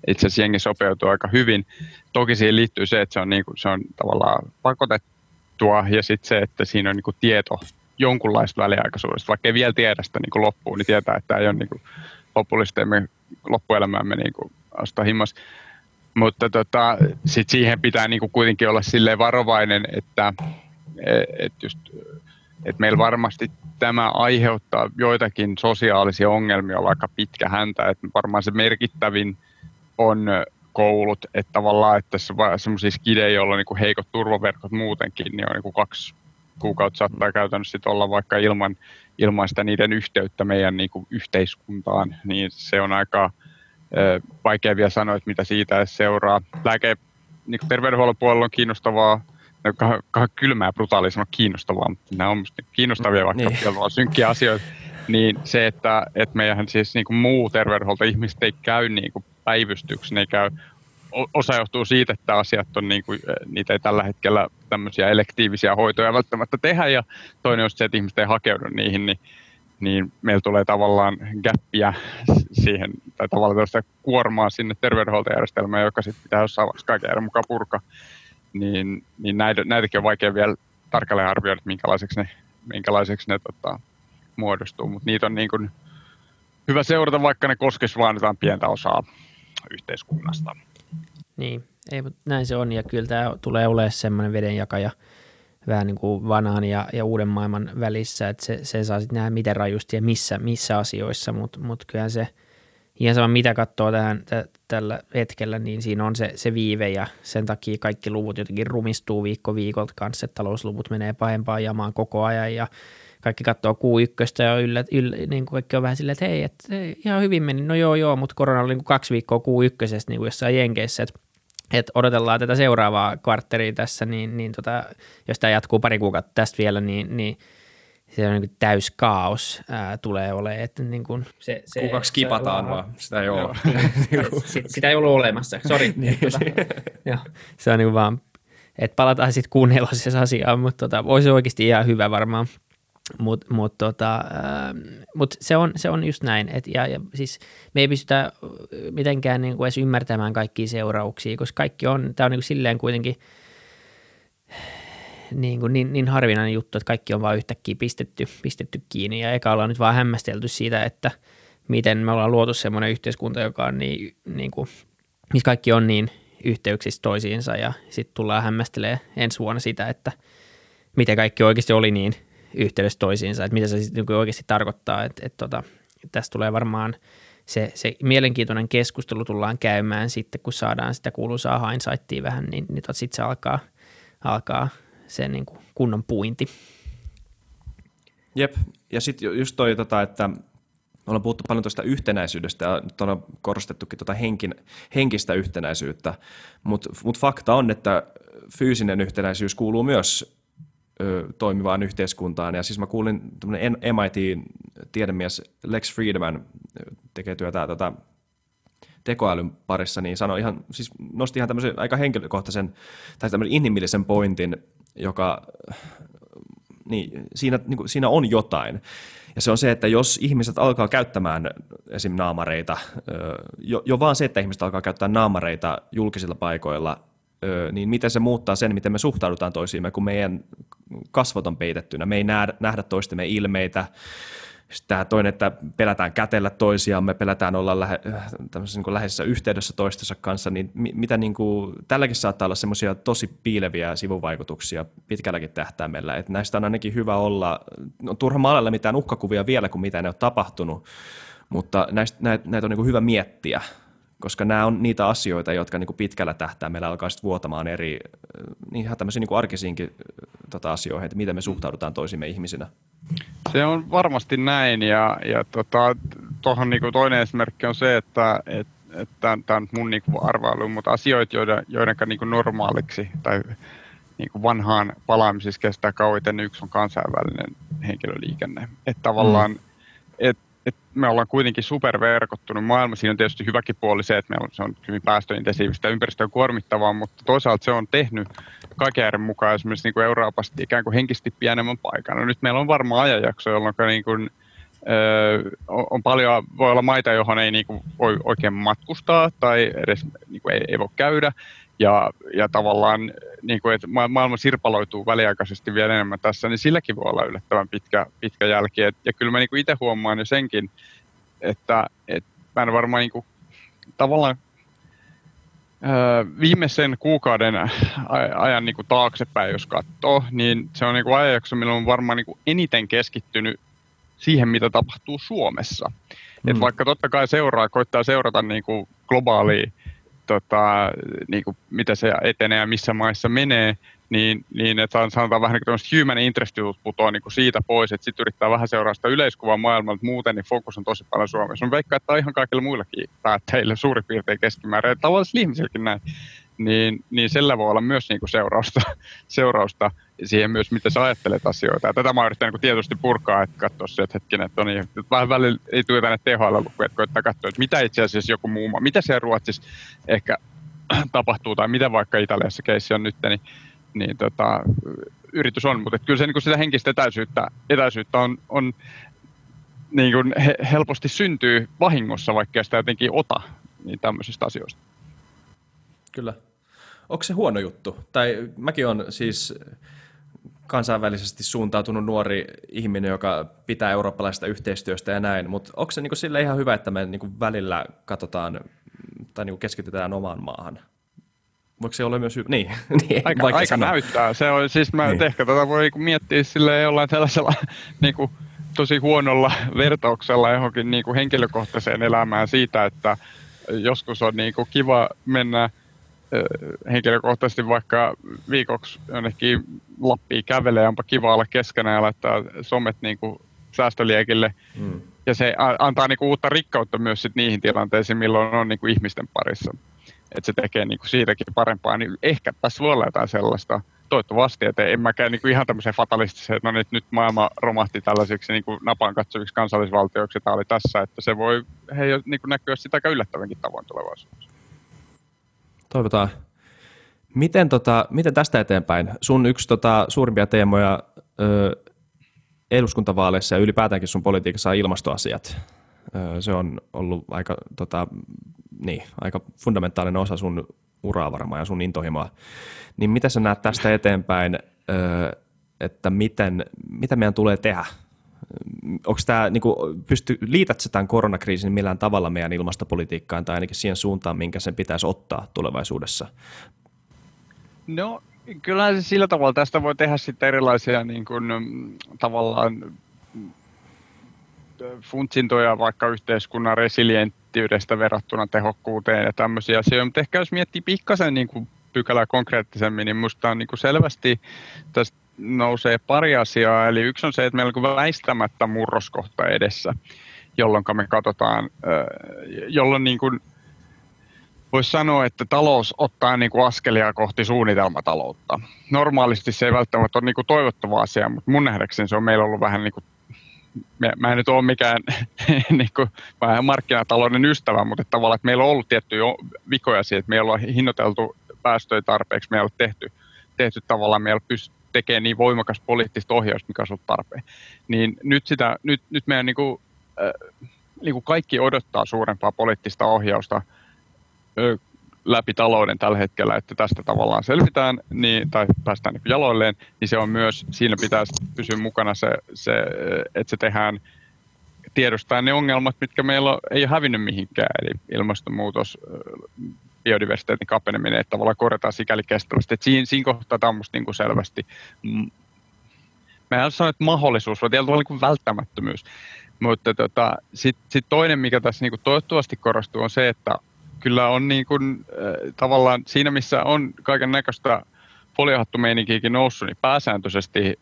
itse asiassa jengi sopeutuu aika hyvin. Toki siihen liittyy se, että se on, niin kuin, se on tavallaan pakotettua ja sitten se, että siinä on niin kuin tieto jonkunlaista väliaikaisuudesta, vaikka ei vielä tiedä sitä niin kuin loppuun, niin tietää, että tämä ei ole niin kuin lopullisesti loppuelämäämme niin kuin himmas. Mutta tota, sit siihen pitää niin kuin kuitenkin olla varovainen, että et just, et meillä varmasti tämä aiheuttaa joitakin sosiaalisia ongelmia vaikka pitkä häntä, että varmaan se merkittävin on koulut, että tavallaan, että semmoisia skidejä, joilla on niin heikot turvaverkot muutenkin, niin on niin kaksi kuukautta saattaa käytännössä olla vaikka ilman, ilman sitä niiden yhteyttä meidän kuin yhteiskuntaan, niin se on aika ö, vaikea vielä sanoa, että mitä siitä seuraa. Lääke, niin kuin terveydenhuollon puolella on kiinnostavaa, no, kah, kylmää brutaalia sanoa kiinnostavaa, mutta nämä on kiinnostavia vaikka niin. on synkkiä asioita, niin se, että, että meidän siis niin kuin muu terveydenhuolto ihmiset ei käy niin kuin päivystyksen, ei käy osa johtuu siitä, että asiat on niin kuin, niitä ei tällä hetkellä tämmöisiä elektiivisiä hoitoja välttämättä tehdä ja toinen on se, että ihmiset ei hakeudu niihin, niin, niin meillä tulee tavallaan gäppiä siihen tai tavallaan tällaista kuormaa sinne terveydenhuoltojärjestelmään, joka sitten pitää jossain vaiheessa kaiken mukaan purka. Niin, niin näitä, näitäkin on vaikea vielä tarkalleen arvioida, että minkälaiseksi ne, minkälaiseksi ne tota, muodostuu, mutta niitä on niin kuin hyvä seurata, vaikka ne koskisivat vain jotain pientä osaa yhteiskunnasta. Niin, ei, mutta näin se on. Ja kyllä tämä tulee olemaan semmoinen vedenjakaja vähän niin kuin vanhan ja, ja uuden maailman välissä, että se, se saa sitten nähdä miten rajusti ja missä, missä asioissa, mutta mut kyllähän se ihan sama mitä katsoo tähän, t- tällä hetkellä, niin siinä on se, se viive ja sen takia kaikki luvut jotenkin rumistuu viikko viikolta kanssa, että talousluvut menee pahempaan jamaan koko ajan ja kaikki katsoo Q1 ja yllä, yllä, niin kuin kaikki on vähän silleen, että hei, että ihan hyvin meni, no joo joo, mutta korona oli niin kuin kaksi viikkoa Q1 niin kuin jossain Jenkeissä, että että odotellaan tätä seuraavaa kvartteria tässä, niin, niin tota, jos tämä jatkuu pari kuukautta tästä vielä, niin, niin se on niin täys kaos ää, tulee olemaan. Että [LAUGHS] niin kuin se, se, Kuukaksi kipataan vaan, sitä ei ole. sitä, sitä ei ollut olemassa, sori. [LAUGHS] niin. tota, se on niin vaan, että palataan sitten kuun asiaan, mutta tota, olisi oikeasti ihan hyvä varmaan mutta mut, tota, äh, mut se, on, se on just näin, et, ja, ja siis me ei pystytä mitenkään niin kuin edes ymmärtämään kaikkia seurauksia, koska kaikki on, tämä on niin kuin silleen kuitenkin niin, kuin niin, niin harvinainen juttu, että kaikki on vaan yhtäkkiä pistetty, pistetty kiinni, ja eka ollaan nyt vaan hämmästelty siitä, että miten me ollaan luotu semmoinen yhteiskunta, joka on niin, niin kuin, missä kaikki on niin yhteyksissä toisiinsa, ja sitten tullaan hämmästelemään ensi vuonna sitä, että miten kaikki oikeasti oli niin – yhteydessä toisiinsa, että mitä se sitten niin oikeasti tarkoittaa, että, että tota, tästä tulee varmaan se, se mielenkiintoinen keskustelu tullaan käymään sitten, kun saadaan sitä kuuluisaa hindsightia vähän, niin, niin tota sitten se alkaa, alkaa se niin kuin kunnon puinti. Jep, ja sitten just toi, tota, että me ollaan puhuttu paljon tuosta yhtenäisyydestä ja nyt on korostettukin tuota henkin, henkistä yhtenäisyyttä, mutta mut fakta on, että fyysinen yhtenäisyys kuuluu myös ö, toimivaan yhteiskuntaan. Ja siis mä kuulin tämmöinen MIT-tiedemies Lex Friedman tekee työtä tota, tekoälyn parissa, niin sanoi ihan, siis nosti ihan tämmöisen aika henkilökohtaisen tai tämmöisen inhimillisen pointin, joka niin, siinä, niin kuin, siinä on jotain. Ja se on se, että jos ihmiset alkaa käyttämään esim. naamareita, jo, jo vaan se, että ihmiset alkaa käyttää naamareita julkisilla paikoilla, niin miten se muuttaa sen, miten me suhtaudutaan toisiimme, kun meidän kasvot on peitettynä. Me ei nähdä, toistemme ilmeitä. Sitten tämä toinen, että pelätään kätellä toisiamme, pelätään olla lähe, niin läheisessä yhteydessä toistensa kanssa, niin mitä niin kuin, tälläkin saattaa olla semmoisia tosi piileviä sivuvaikutuksia pitkälläkin tähtäimellä. Että näistä on ainakin hyvä olla, on turha maalalla mitään uhkakuvia vielä, kuin mitä ne on tapahtunut, mutta näistä, näitä, näitä on niin kuin hyvä miettiä koska nämä on niitä asioita, jotka niin kuin pitkällä tähtäimellä alkaa sitten vuotamaan eri, niin ihan tämmöisiin niin kuin arkisiinkin tota, asioihin, että miten me suhtaudutaan toisimme ihmisinä. Se on varmasti näin, ja, ja tota, tuohon niin toinen esimerkki on se, että et, et tämä on mun niin kuin arvailu, mutta asioita, joiden, joiden niin kuin normaaliksi tai niin kuin vanhaan palaamisessa kestää kauiten, yksi on kansainvälinen henkilöliikenne. Että tavallaan, mm. et et me ollaan kuitenkin superverkottunut maailma. Siinä on tietysti hyväkin puoli se, että meillä on, se on hyvin päästöintensiivistä ympäristöä kuormittavaa, mutta toisaalta se on tehnyt kaiken mukaan esimerkiksi niin kuin Euroopasta ikään kuin henkisesti pienemmän paikan. No nyt meillä on varmaan ajanjakso, jolloin niin kuin, öö, on paljon, voi olla maita, johon ei niin kuin voi oikein matkustaa tai edes niin kuin ei, ei voi käydä. Ja, ja tavallaan niin kuin, että maailma sirpaloituu väliaikaisesti vielä enemmän tässä, niin silläkin voi olla yllättävän pitkä, pitkä jälki. Et, ja kyllä mä niin kuin itse huomaan jo senkin, että, että mä en varmaan niin kuin, tavallaan viimeisen kuukauden ajan niin kuin taaksepäin, jos katsoo, niin se on niin kuin ajanjakso, milloin on varmaan niin kuin eniten keskittynyt siihen, mitä tapahtuu Suomessa. Mm. Et vaikka totta kai seuraa, koittaa seurata niin kuin globaalia, tota, niin kuin mitä se etenee ja missä maissa menee, niin, niin että sanotaan vähän niin kuin human interest putoaa niin kuin siitä pois, että sitten yrittää vähän seuraa sitä yleiskuvaa maailmalta, muuten niin fokus on tosi paljon Suomessa. On veikkaa, että ihan kaikilla muillakin päättäjillä suurin piirtein keskimäärin, ja tavallisilla ihmisilläkin näin, niin, niin sillä voi olla myös niin kuin seurausta, [LAUGHS] seurausta siihen myös, miten sä ajattelet asioita. Ja tätä mä yritän niin tietysti purkaa, että katsoa se, että hetkinen, että, on niin, että vähän välillä ei tule tänne THL-lukuja, että koittaa katsoa, että mitä itse asiassa joku muu maa, mitä siellä Ruotsissa ehkä [CLEARS THROAT] tapahtuu, tai mitä vaikka Italiassa keissi on nyt, niin niin tota, yritys on, mutta kyllä se niin sitä henkistä etäisyyttä, etäisyyttä on, on niin kuin he, helposti syntyy vahingossa, vaikka sitä jotenkin ota niin tämmöisistä asioista. Kyllä. Onko se huono juttu? Tai mäkin on siis kansainvälisesti suuntautunut nuori ihminen, joka pitää eurooppalaisesta yhteistyöstä ja näin, mutta onko se niin sille ihan hyvä, että me niin välillä katsotaan tai niin keskitytään omaan maahan? Voiko se olla myös... Niin, [LAUGHS] niin aika, aika sanoa. näyttää. Se on, siis mä niin. ehkä tätä voi niinku miettiä sille jollain tällaisella [LAUGHS] niin kuin, tosi huonolla vertauksella johonkin niin kuin henkilökohtaiseen elämään siitä, että joskus on niin kuin kiva mennä henkilökohtaisesti vaikka viikoksi jonnekin Lappiin kävelee, onpa kiva olla keskenään ja laittaa somet niin kuin säästöliekille. Mm. Ja se antaa niin kuin uutta rikkautta myös sit niihin tilanteisiin, milloin on niin kuin ihmisten parissa että se tekee niin kuin siitäkin parempaa, niin ehkä tässä voi olla jotain sellaista. Toivottavasti, että en mäkään niin kuin ihan tämmöisen fatalistisen, että no nyt, nyt maailma romahti tällaisiksi niin kuin napaan katsoviksi kansallisvaltioiksi, tämä oli tässä, että se voi hei, niin kuin näkyä sitä aika yllättävänkin tavoin tulevaisuudessa. Toivotaan. Miten, tota, miten tästä eteenpäin? Sun yksi tota, suurimpia teemoja ö, eduskuntavaaleissa ja ylipäätäänkin sun politiikassa on ilmastoasiat. Ö, se on ollut aika tota, niin, aika fundamentaalinen osa sun uraa varmaan ja sun intohimoa. Niin mitä sä näet tästä eteenpäin, että miten, mitä meidän tulee tehdä? Onko tämä, niin pysty, liität tämän koronakriisin millään tavalla meidän ilmastopolitiikkaan tai ainakin siihen suuntaan, minkä sen pitäisi ottaa tulevaisuudessa? No kyllä se sillä tavalla tästä voi tehdä sitten erilaisia niin kuin, tavallaan funtsintoja vaikka yhteiskunnan resilienttiydestä verrattuna tehokkuuteen ja tämmöisiä asioita, mutta ehkä jos miettii pikkasen niin kuin pykälää konkreettisemmin, niin minusta on niin kuin selvästi tästä nousee pari asiaa. Eli yksi on se, että meillä on väistämättä murroskohta edessä, jolloin me katsotaan, jolloin niin kuin voisi sanoa, että talous ottaa niin kuin askelia kohti suunnitelmataloutta. Normaalisti se ei välttämättä ole niin kuin toivottava asia, mutta mun nähdäkseni se on meillä ollut vähän niin kuin mä, en nyt ole mikään [LAUGHS] niin kuin, markkinatalouden ystävä, mutta että tavallaan, että meillä on ollut tiettyjä vikoja siitä, että meillä on hinnoiteltu päästöjä tarpeeksi, meillä on tehty, tehty tavallaan, meillä pystyy tekemään niin voimakas poliittista ohjausta, mikä on ollut tarpeen. Niin nyt, sitä, nyt, nyt meidän niin kuin, äh, niin kuin kaikki odottaa suurempaa poliittista ohjausta läpi talouden tällä hetkellä, että tästä tavallaan selvitään niin, tai päästään niin jaloilleen, niin se on myös, siinä pitäisi pysyä mukana se, se että se tehdään tiedostaa ne ongelmat, mitkä meillä ei ole hävinnyt mihinkään, eli ilmastonmuutos, biodiversiteetin kapeneminen, että tavallaan korjataan sikäli kestävästi. Että siinä, siinä kohtaa tämä on niin kuin selvästi, mä en sano, että mahdollisuus, vaan tietyllä niin välttämättömyys. Mutta tota, sitten sit toinen, mikä tässä niin kuin toivottavasti korostuu, on se, että kyllä on niin kuin, äh, tavallaan siinä, missä on kaiken näköistä foliohattumeininkiäkin noussut, niin pääsääntöisesti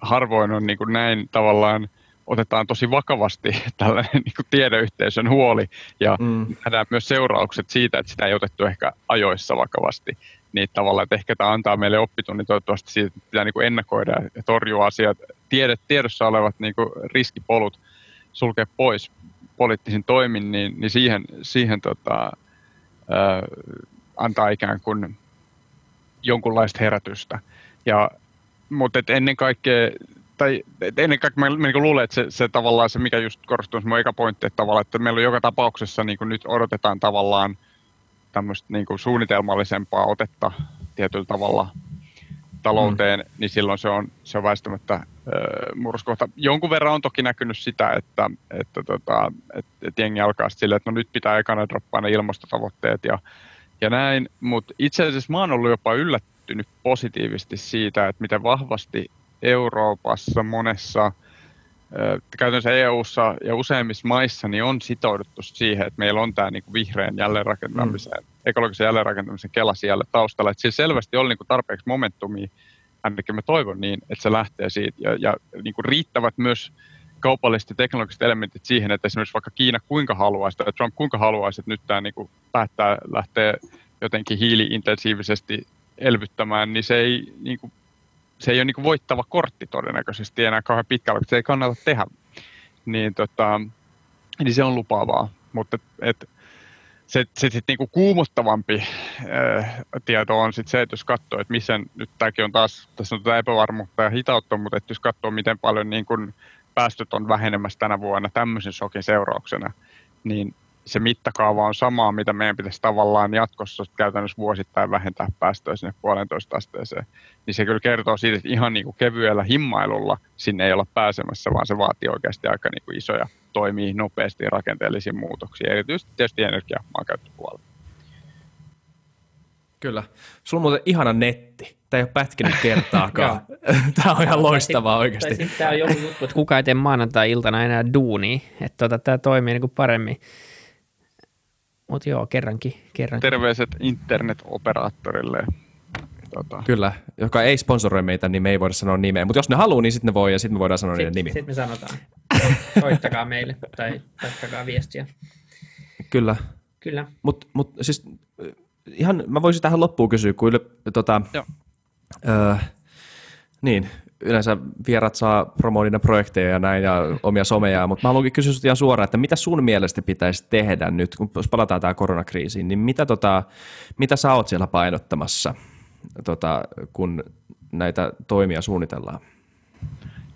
harvoin on niin kuin näin tavallaan otetaan tosi vakavasti [LAUGHS] tällainen niin kuin tiedeyhteisön huoli ja mm. nähdään myös seuraukset siitä, että sitä ei otettu ehkä ajoissa vakavasti. Niin tavallaan, että ehkä tämä antaa meille oppitunnin toivottavasti siitä, että pitää niin kuin ennakoida ja torjua asiat, tiede, tiedossa olevat niin kuin riskipolut sulkea pois poliittisin toimin, niin, niin siihen, siihen tota, antaa ikään kuin jonkunlaista herätystä. Ja, mutta et ennen kaikkea, tai ennen kaikkea mä, mä niin luulen, että se, se, tavallaan se, mikä just korostuu, se mun eka pointti, että, tavallaan, että meillä on joka tapauksessa niin nyt odotetaan tavallaan tämmöistä niin suunnitelmallisempaa otetta tietyllä tavalla talouteen, mm. niin silloin se on, se on väistämättä murroskohta. Jonkun verran on toki näkynyt sitä, että, että, tota, että, että jengi alkaa silleen, että no nyt pitää ekana droppaa ne ilmastotavoitteet ja, ja näin, mutta itse asiassa mä oon ollut jopa yllättynyt positiivisesti siitä, että miten vahvasti Euroopassa monessa käytännössä EU-ssa ja useimmissa maissa niin on sitouduttu siihen, että meillä on tämä niin kuin vihreän jälleenrakentamisen, mm. Ekologisen jälleenrakentamisen kela siellä taustalla. Että siellä selvästi oli niin kuin tarpeeksi momentumia, ainakin mä toivon niin, että se lähtee siitä. Ja, ja niin kuin riittävät myös kaupalliset ja teknologiset elementit siihen, että esimerkiksi vaikka Kiina kuinka haluaisi tai Trump kuinka haluaisi, että nyt tämä niin kuin päättää lähteä jotenkin hiiliintensiivisesti elvyttämään, niin se ei niin kuin se ei ole niin voittava kortti todennäköisesti enää kauhean pitkällä, se ei kannata tehdä. Niin, tota, niin se on lupaavaa, mutta et, se, se sit niinku kuumottavampi ää, tieto on sit se, että jos katsoo, että missä nyt tämäkin on taas, tässä on tätä epävarmuutta ja hitautta, mutta että jos katsoo, miten paljon niin kun päästöt on vähenemässä tänä vuonna tämmöisen shokin seurauksena, niin se mittakaava on samaa, mitä meidän pitäisi tavallaan jatkossa käytännössä vuosittain vähentää päästöjä sinne puolentoista asteeseen. Niin se kyllä kertoo siitä, että ihan niin kuin kevyellä himmailulla sinne ei olla pääsemässä, vaan se vaatii oikeasti aika niin kuin isoja toimii nopeasti rakenteellisia muutoksia, erityisesti tietysti energia maankäyttöpuolella. Kyllä. Sulla on muuten ihana netti. Tämä ei ole pätkinyt kertaakaan. [LAUGHS] [LAUGHS] tämä on ihan loistavaa oikeasti. Tämä on joku juttu, että kukaan ei tee maanantai-iltana enää duunia. Että tota, tämä toimii niin kuin paremmin mutta joo, kerrankin, kerrankin. Terveiset internet-operaattorille. Tota. Kyllä, joka ei sponsoroi meitä, niin me ei voida sanoa nimeä. Mutta jos ne haluaa, niin sitten ne voi ja sitten me voidaan sanoa sit, niiden nimi. Sitten me sanotaan. Soittakaa meille tai laittakaa viestiä. Kyllä. Kyllä. Mutta mut, siis ihan, mä voisin tähän loppuun kysyä, kun tota, Joo. Öö, niin, yleensä vierat saa promoida projekteja ja näin ja omia someja, mutta mä haluankin kysyä ihan suoraan, että mitä sun mielestä pitäisi tehdä nyt, kun jos palataan tähän koronakriisiin, niin mitä, tota, mitä sä oot siellä painottamassa, tota, kun näitä toimia suunnitellaan?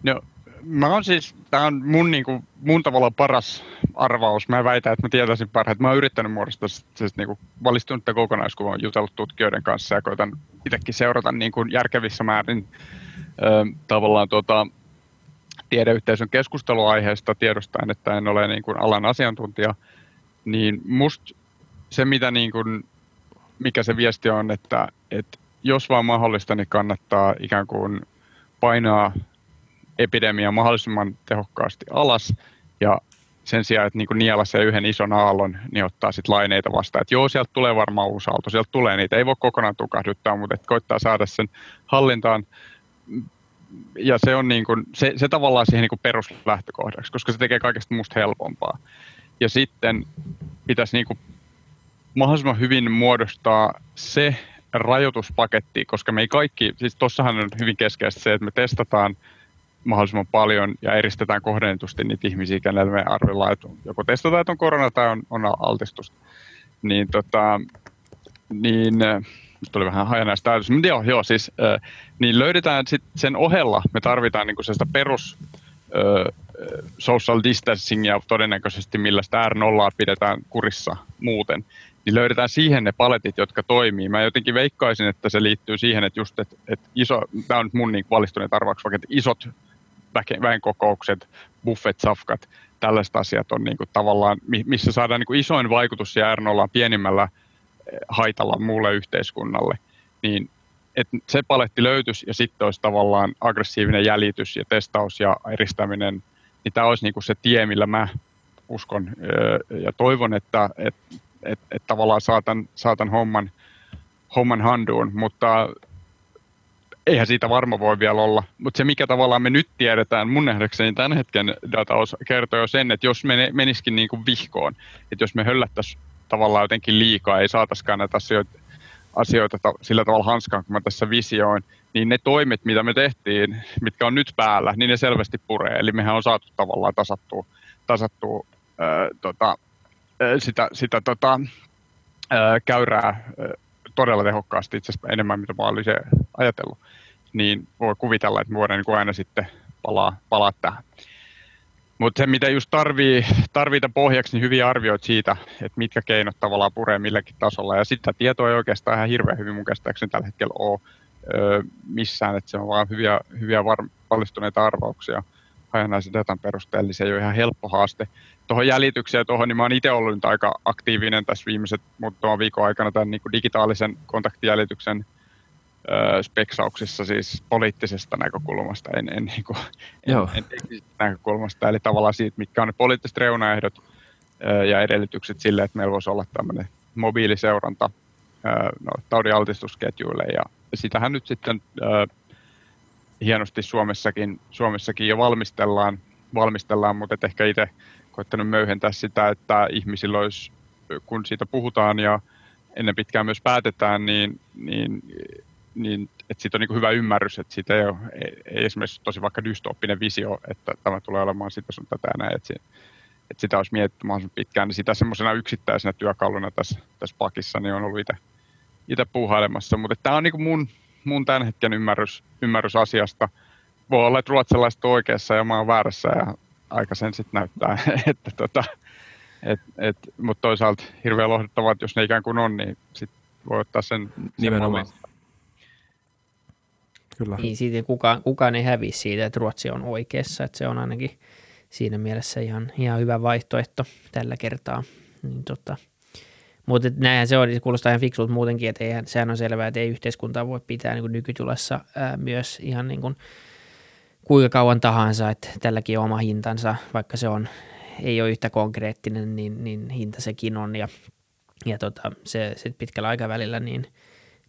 No, mä oon siis, tää on mun, niinku, mun tavalla paras arvaus. Mä väitän, että mä tietäisin parhaiten. Mä oon yrittänyt muodostaa siis, niinku, valistunutta kokonaiskuvan, jutellut tutkijoiden kanssa ja koitan itsekin seurata niinku, järkevissä määrin tavallaan tuota, tiedeyhteisön keskusteluaiheesta tiedostaen, että en ole niin kuin alan asiantuntija, niin musta se, mitä niin kuin, mikä se viesti on, että, että jos vaan mahdollista, niin kannattaa ikään kuin painaa epidemia mahdollisimman tehokkaasti alas ja sen sijaan, että niin nielasee yhden ison aallon, niin ottaa sitten laineita vastaan. Että joo, sieltä tulee varmaan uusi aalto, sieltä tulee niitä, ei voi kokonaan tukahduttaa, mutta että koittaa saada sen hallintaan ja se on niin kuin, se, se tavallaan siihen niin peruslähtökohdaksi, koska se tekee kaikesta musta helpompaa. Ja sitten pitäisi niin kuin mahdollisimman hyvin muodostaa se rajoituspaketti, koska me ei kaikki, siis tossahan on hyvin keskeistä se, että me testataan mahdollisimman paljon ja eristetään kohdennetusti niitä ihmisiä, kenelle me arvellaan, että joko testataan, että on korona tai on, on altistusta. Niin, tota, niin tuli vähän hajanaista ajatus, mutta joo, joo siis, äh, niin löydetään sit sen ohella, me tarvitaan niin sitä perus äh, social distancingia todennäköisesti, millä sitä R0 pidetään kurissa muuten, niin löydetään siihen ne paletit, jotka toimii. Mä jotenkin veikkaisin, että se liittyy siihen, että just, että, että iso, tämä on nyt mun niin valistuneet arvaukset, vaikka että isot väenkokoukset, buffet, safkat, tällaiset asiat on niin kuin tavallaan, missä saadaan niin kuin isoin vaikutus ja R0 pienimmällä haitalla muulle yhteiskunnalle, niin että se paletti löytyisi ja sitten olisi tavallaan aggressiivinen jäljitys ja testaus ja eristäminen, niin tämä olisi niinku se tie, millä mä uskon ja toivon, että et, et, et tavallaan saatan, saatan homman, homman handuun, mutta eihän siitä varma voi vielä olla. Mutta se, mikä tavallaan me nyt tiedetään, mun nähdäkseni tämän hetken data kertoo jo sen, että jos me menisikin niin kuin vihkoon, että jos me höllättäisiin tavallaan jotenkin liikaa, ei saataisikaan näitä asioita, asioita sillä tavalla hanskaan, kun mä tässä visioin, niin ne toimet, mitä me tehtiin, mitkä on nyt päällä, niin ne selvästi puree. Eli mehän on saatu tavallaan tasattua, tasattua ää, tota, sitä, sitä tota, ää, käyrää ää, todella tehokkaasti, itse asiassa enemmän, mitä mä olisin ajatellut. Niin voi kuvitella, että voidaan niin aina sitten palaa, palaa tähän. mutta se, mitä just tarvii, tarvii pohjaksi, niin hyviä arvioita siitä, että mitkä keinot tavallaan puree milläkin tasolla. Ja sitä tietoa ei oikeastaan ihan hirveän hyvin mun käsittääkseni tällä hetkellä ole missään, että se on vaan hyviä, hyviä var- valistuneita arvauksia hajanaisen datan perusteella, niin se ei ole ihan helppo haaste. Tuohon jäljitykseen tuohon, niin mä oon itse ollut nyt aika aktiivinen tässä viimeiset muutaman viikon aikana tämän niin kuin digitaalisen kontaktijäljityksen öö, speksauksissa siis poliittisesta näkökulmasta, en, en, niin kuin, en, en näkökulmasta, eli tavallaan siitä, mitkä on ne poliittiset reunaehdot öö, ja edellytykset sille, että meillä voisi olla tämmöinen mobiiliseuranta no, taudin altistusketjuille, ja sitähän nyt sitten öö, hienosti Suomessakin, Suomessakin jo valmistellaan, valmistellaan mutta et ehkä itse koettanut möyhentää sitä, että ihmisillä olisi, kun siitä puhutaan ja ennen pitkään myös päätetään, niin, niin, niin että siitä on niin hyvä ymmärrys, että siitä ei, ole, ei, ei esimerkiksi tosi vaikka dystooppinen visio, että tämä tulee olemaan sitä sun tätä näin, että, että sitä olisi mietitty mahdollisimman pitkään, niin sitä semmoisena yksittäisenä työkaluna tässä, tässä pakissa niin on ollut itse puuhailemassa, mutta tämä on niin mun, mun tämän hetken ymmärrys, ymmärrys asiasta. Voi olla, että ruotsalaiset on oikeassa ja mä oon väärässä ja aika sen sitten näyttää, [LAUGHS] että tota, et, et, mutta toisaalta hirveän lohduttavaa, että jos ne ikään kuin on, niin sit voi ottaa sen, Nimenomaan. Sen Kyllä. Niin siitä kukaan, kukaan ei hävi siitä, että Ruotsi on oikeassa, että se on ainakin siinä mielessä ihan, ihan hyvä vaihtoehto tällä kertaa. Niin tota, mutta näinhän se on, se kuulostaa ihan fiksulta muutenkin, että eihän, sehän on selvää, että ei yhteiskuntaa voi pitää niin nykytilassa ää, myös ihan niin kuin kuinka kauan tahansa, että tälläkin on oma hintansa, vaikka se on, ei ole yhtä konkreettinen, niin, niin hinta sekin on. Ja, ja tota, se sit pitkällä aikavälillä niin,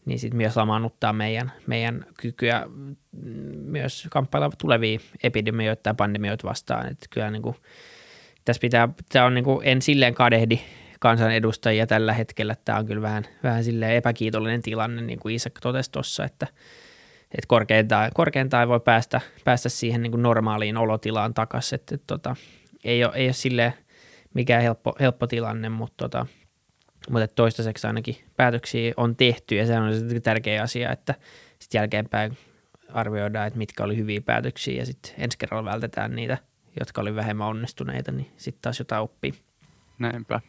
niin sit myös lamaannuttaa meidän, meidän kykyä myös kamppailla tulevia epidemioita tai pandemioita vastaan, että kyllä niin kuin, tässä pitää, tämä on niin kuin, en silleen kadehdi kansanedustajia tällä hetkellä. Tämä on kyllä vähän, vähän epäkiitollinen tilanne, niin kuin Isak totesi tuossa, että, että korkeintaan, korkeintaan voi päästä, päästä siihen niin kuin normaaliin olotilaan takaisin. Että, että, tota, ei, ole, ei ole silleen mikään helppo, helppo tilanne, mutta, tota, mutta toistaiseksi ainakin päätöksiä on tehty ja se on tärkeä asia, että sitten jälkeenpäin arvioidaan, että mitkä oli hyviä päätöksiä ja sitten ensi kerralla vältetään niitä, jotka oli vähemmän onnistuneita, niin sitten taas jotain oppii. Näinpä.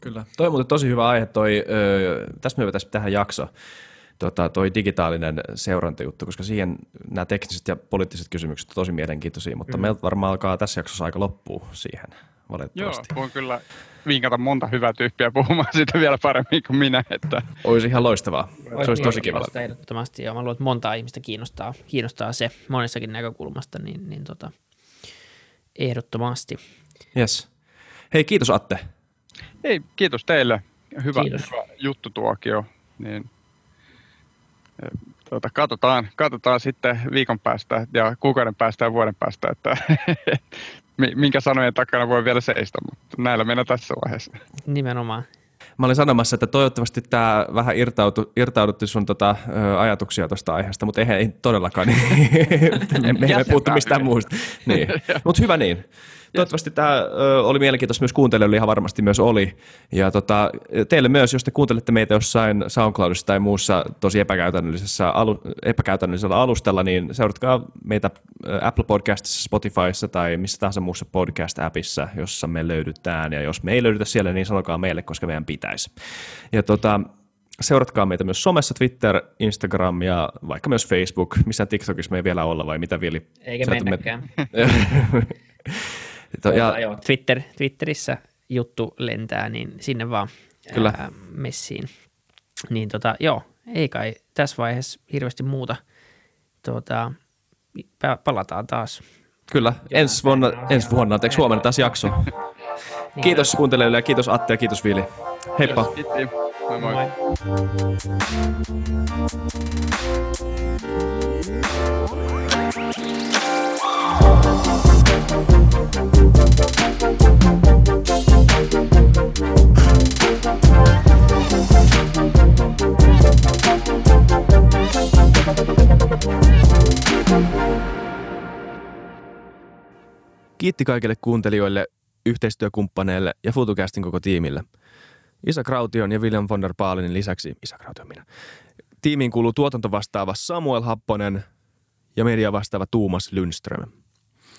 Kyllä. Toi on muuten tosi hyvä aihe. Toi, ö, tässä me vetäisiin tähän jakso. Tota, toi digitaalinen seurantajuttu, koska siihen nämä tekniset ja poliittiset kysymykset on tosi mielenkiintoisia, mutta mm. meiltä varmaan alkaa tässä jaksossa aika loppua siihen valitettavasti. Joo, voin kyllä vinkata monta hyvää tyyppiä puhumaan [LAUGHS] siitä vielä paremmin kuin minä. Että... Olisi ihan loistavaa. Olisi se olisi tosi kiva. Ehdottomasti, joo. Mä luulen, että montaa ihmistä kiinnostaa, kiinnostaa se monessakin näkökulmasta, niin, niin tota, ehdottomasti. Yes. Hei, kiitos Atte. Ei, kiitos teille. Hyvä, kiitos. hyvä juttu tuokio. Niin, tuota, katsotaan, katsotaan sitten viikon päästä ja kuukauden päästä ja vuoden päästä, että [LAUGHS] minkä sanojen takana voi vielä seistä, mutta näillä mennään tässä vaiheessa. Nimenomaan. Mä olin sanomassa, että toivottavasti tämä vähän irtautu, irtaudutti sun tota, ö, ajatuksia tuosta aiheesta, mutta eihän ei todellakaan. Niin. [LAUGHS] me, me ei puhuttu mistään muusta. Niin. [LAUGHS] Mutta hyvä niin. Toivottavasti tämä oli mielenkiintoista myös kuuntelijoille, ihan varmasti myös oli. Ja tota, teille myös, jos te kuuntelette meitä jossain SoundCloudissa tai muussa tosi epäkäytännöllisessä alu, epäkäytännöllisellä alustalla, niin seuratkaa meitä Apple Podcastissa, Spotifyssa tai missä tahansa muussa podcast-appissa, jossa me löydytään. Ja jos me ei löydytä siellä, niin sanokaa meille, koska meidän pitäisi. Ja tota, seuratkaa meitä myös somessa, Twitter, Instagram ja vaikka myös Facebook. Missä TikTokissa me ei vielä olla vai mitä Vili? Eikä mennäkään. To, [LAUGHS] ja, joo, Twitter, Twitterissä juttu lentää, niin sinne vaan Kyllä. Ää, messiin. Niin tota, joo, ei kai tässä vaiheessa hirveästi muuta. Tota, palataan taas. Kyllä, ensi vuonna, ensi vuonna, anteeksi huomenna taas jakso. niin kiitos kuuntelijoille ja kiitos Atte ja kiitos Vili. Heippa. Kiitos. Moi moi. moi. Kiitti kaikille kuuntelijoille, yhteistyökumppaneille ja FutuCastin koko tiimille. Isa Kraution ja William von der Baalinin lisäksi, Isa Kraution minä, tiimiin kuuluu tuotantovastaava Samuel Happonen ja media vastaava Tuumas Lundström.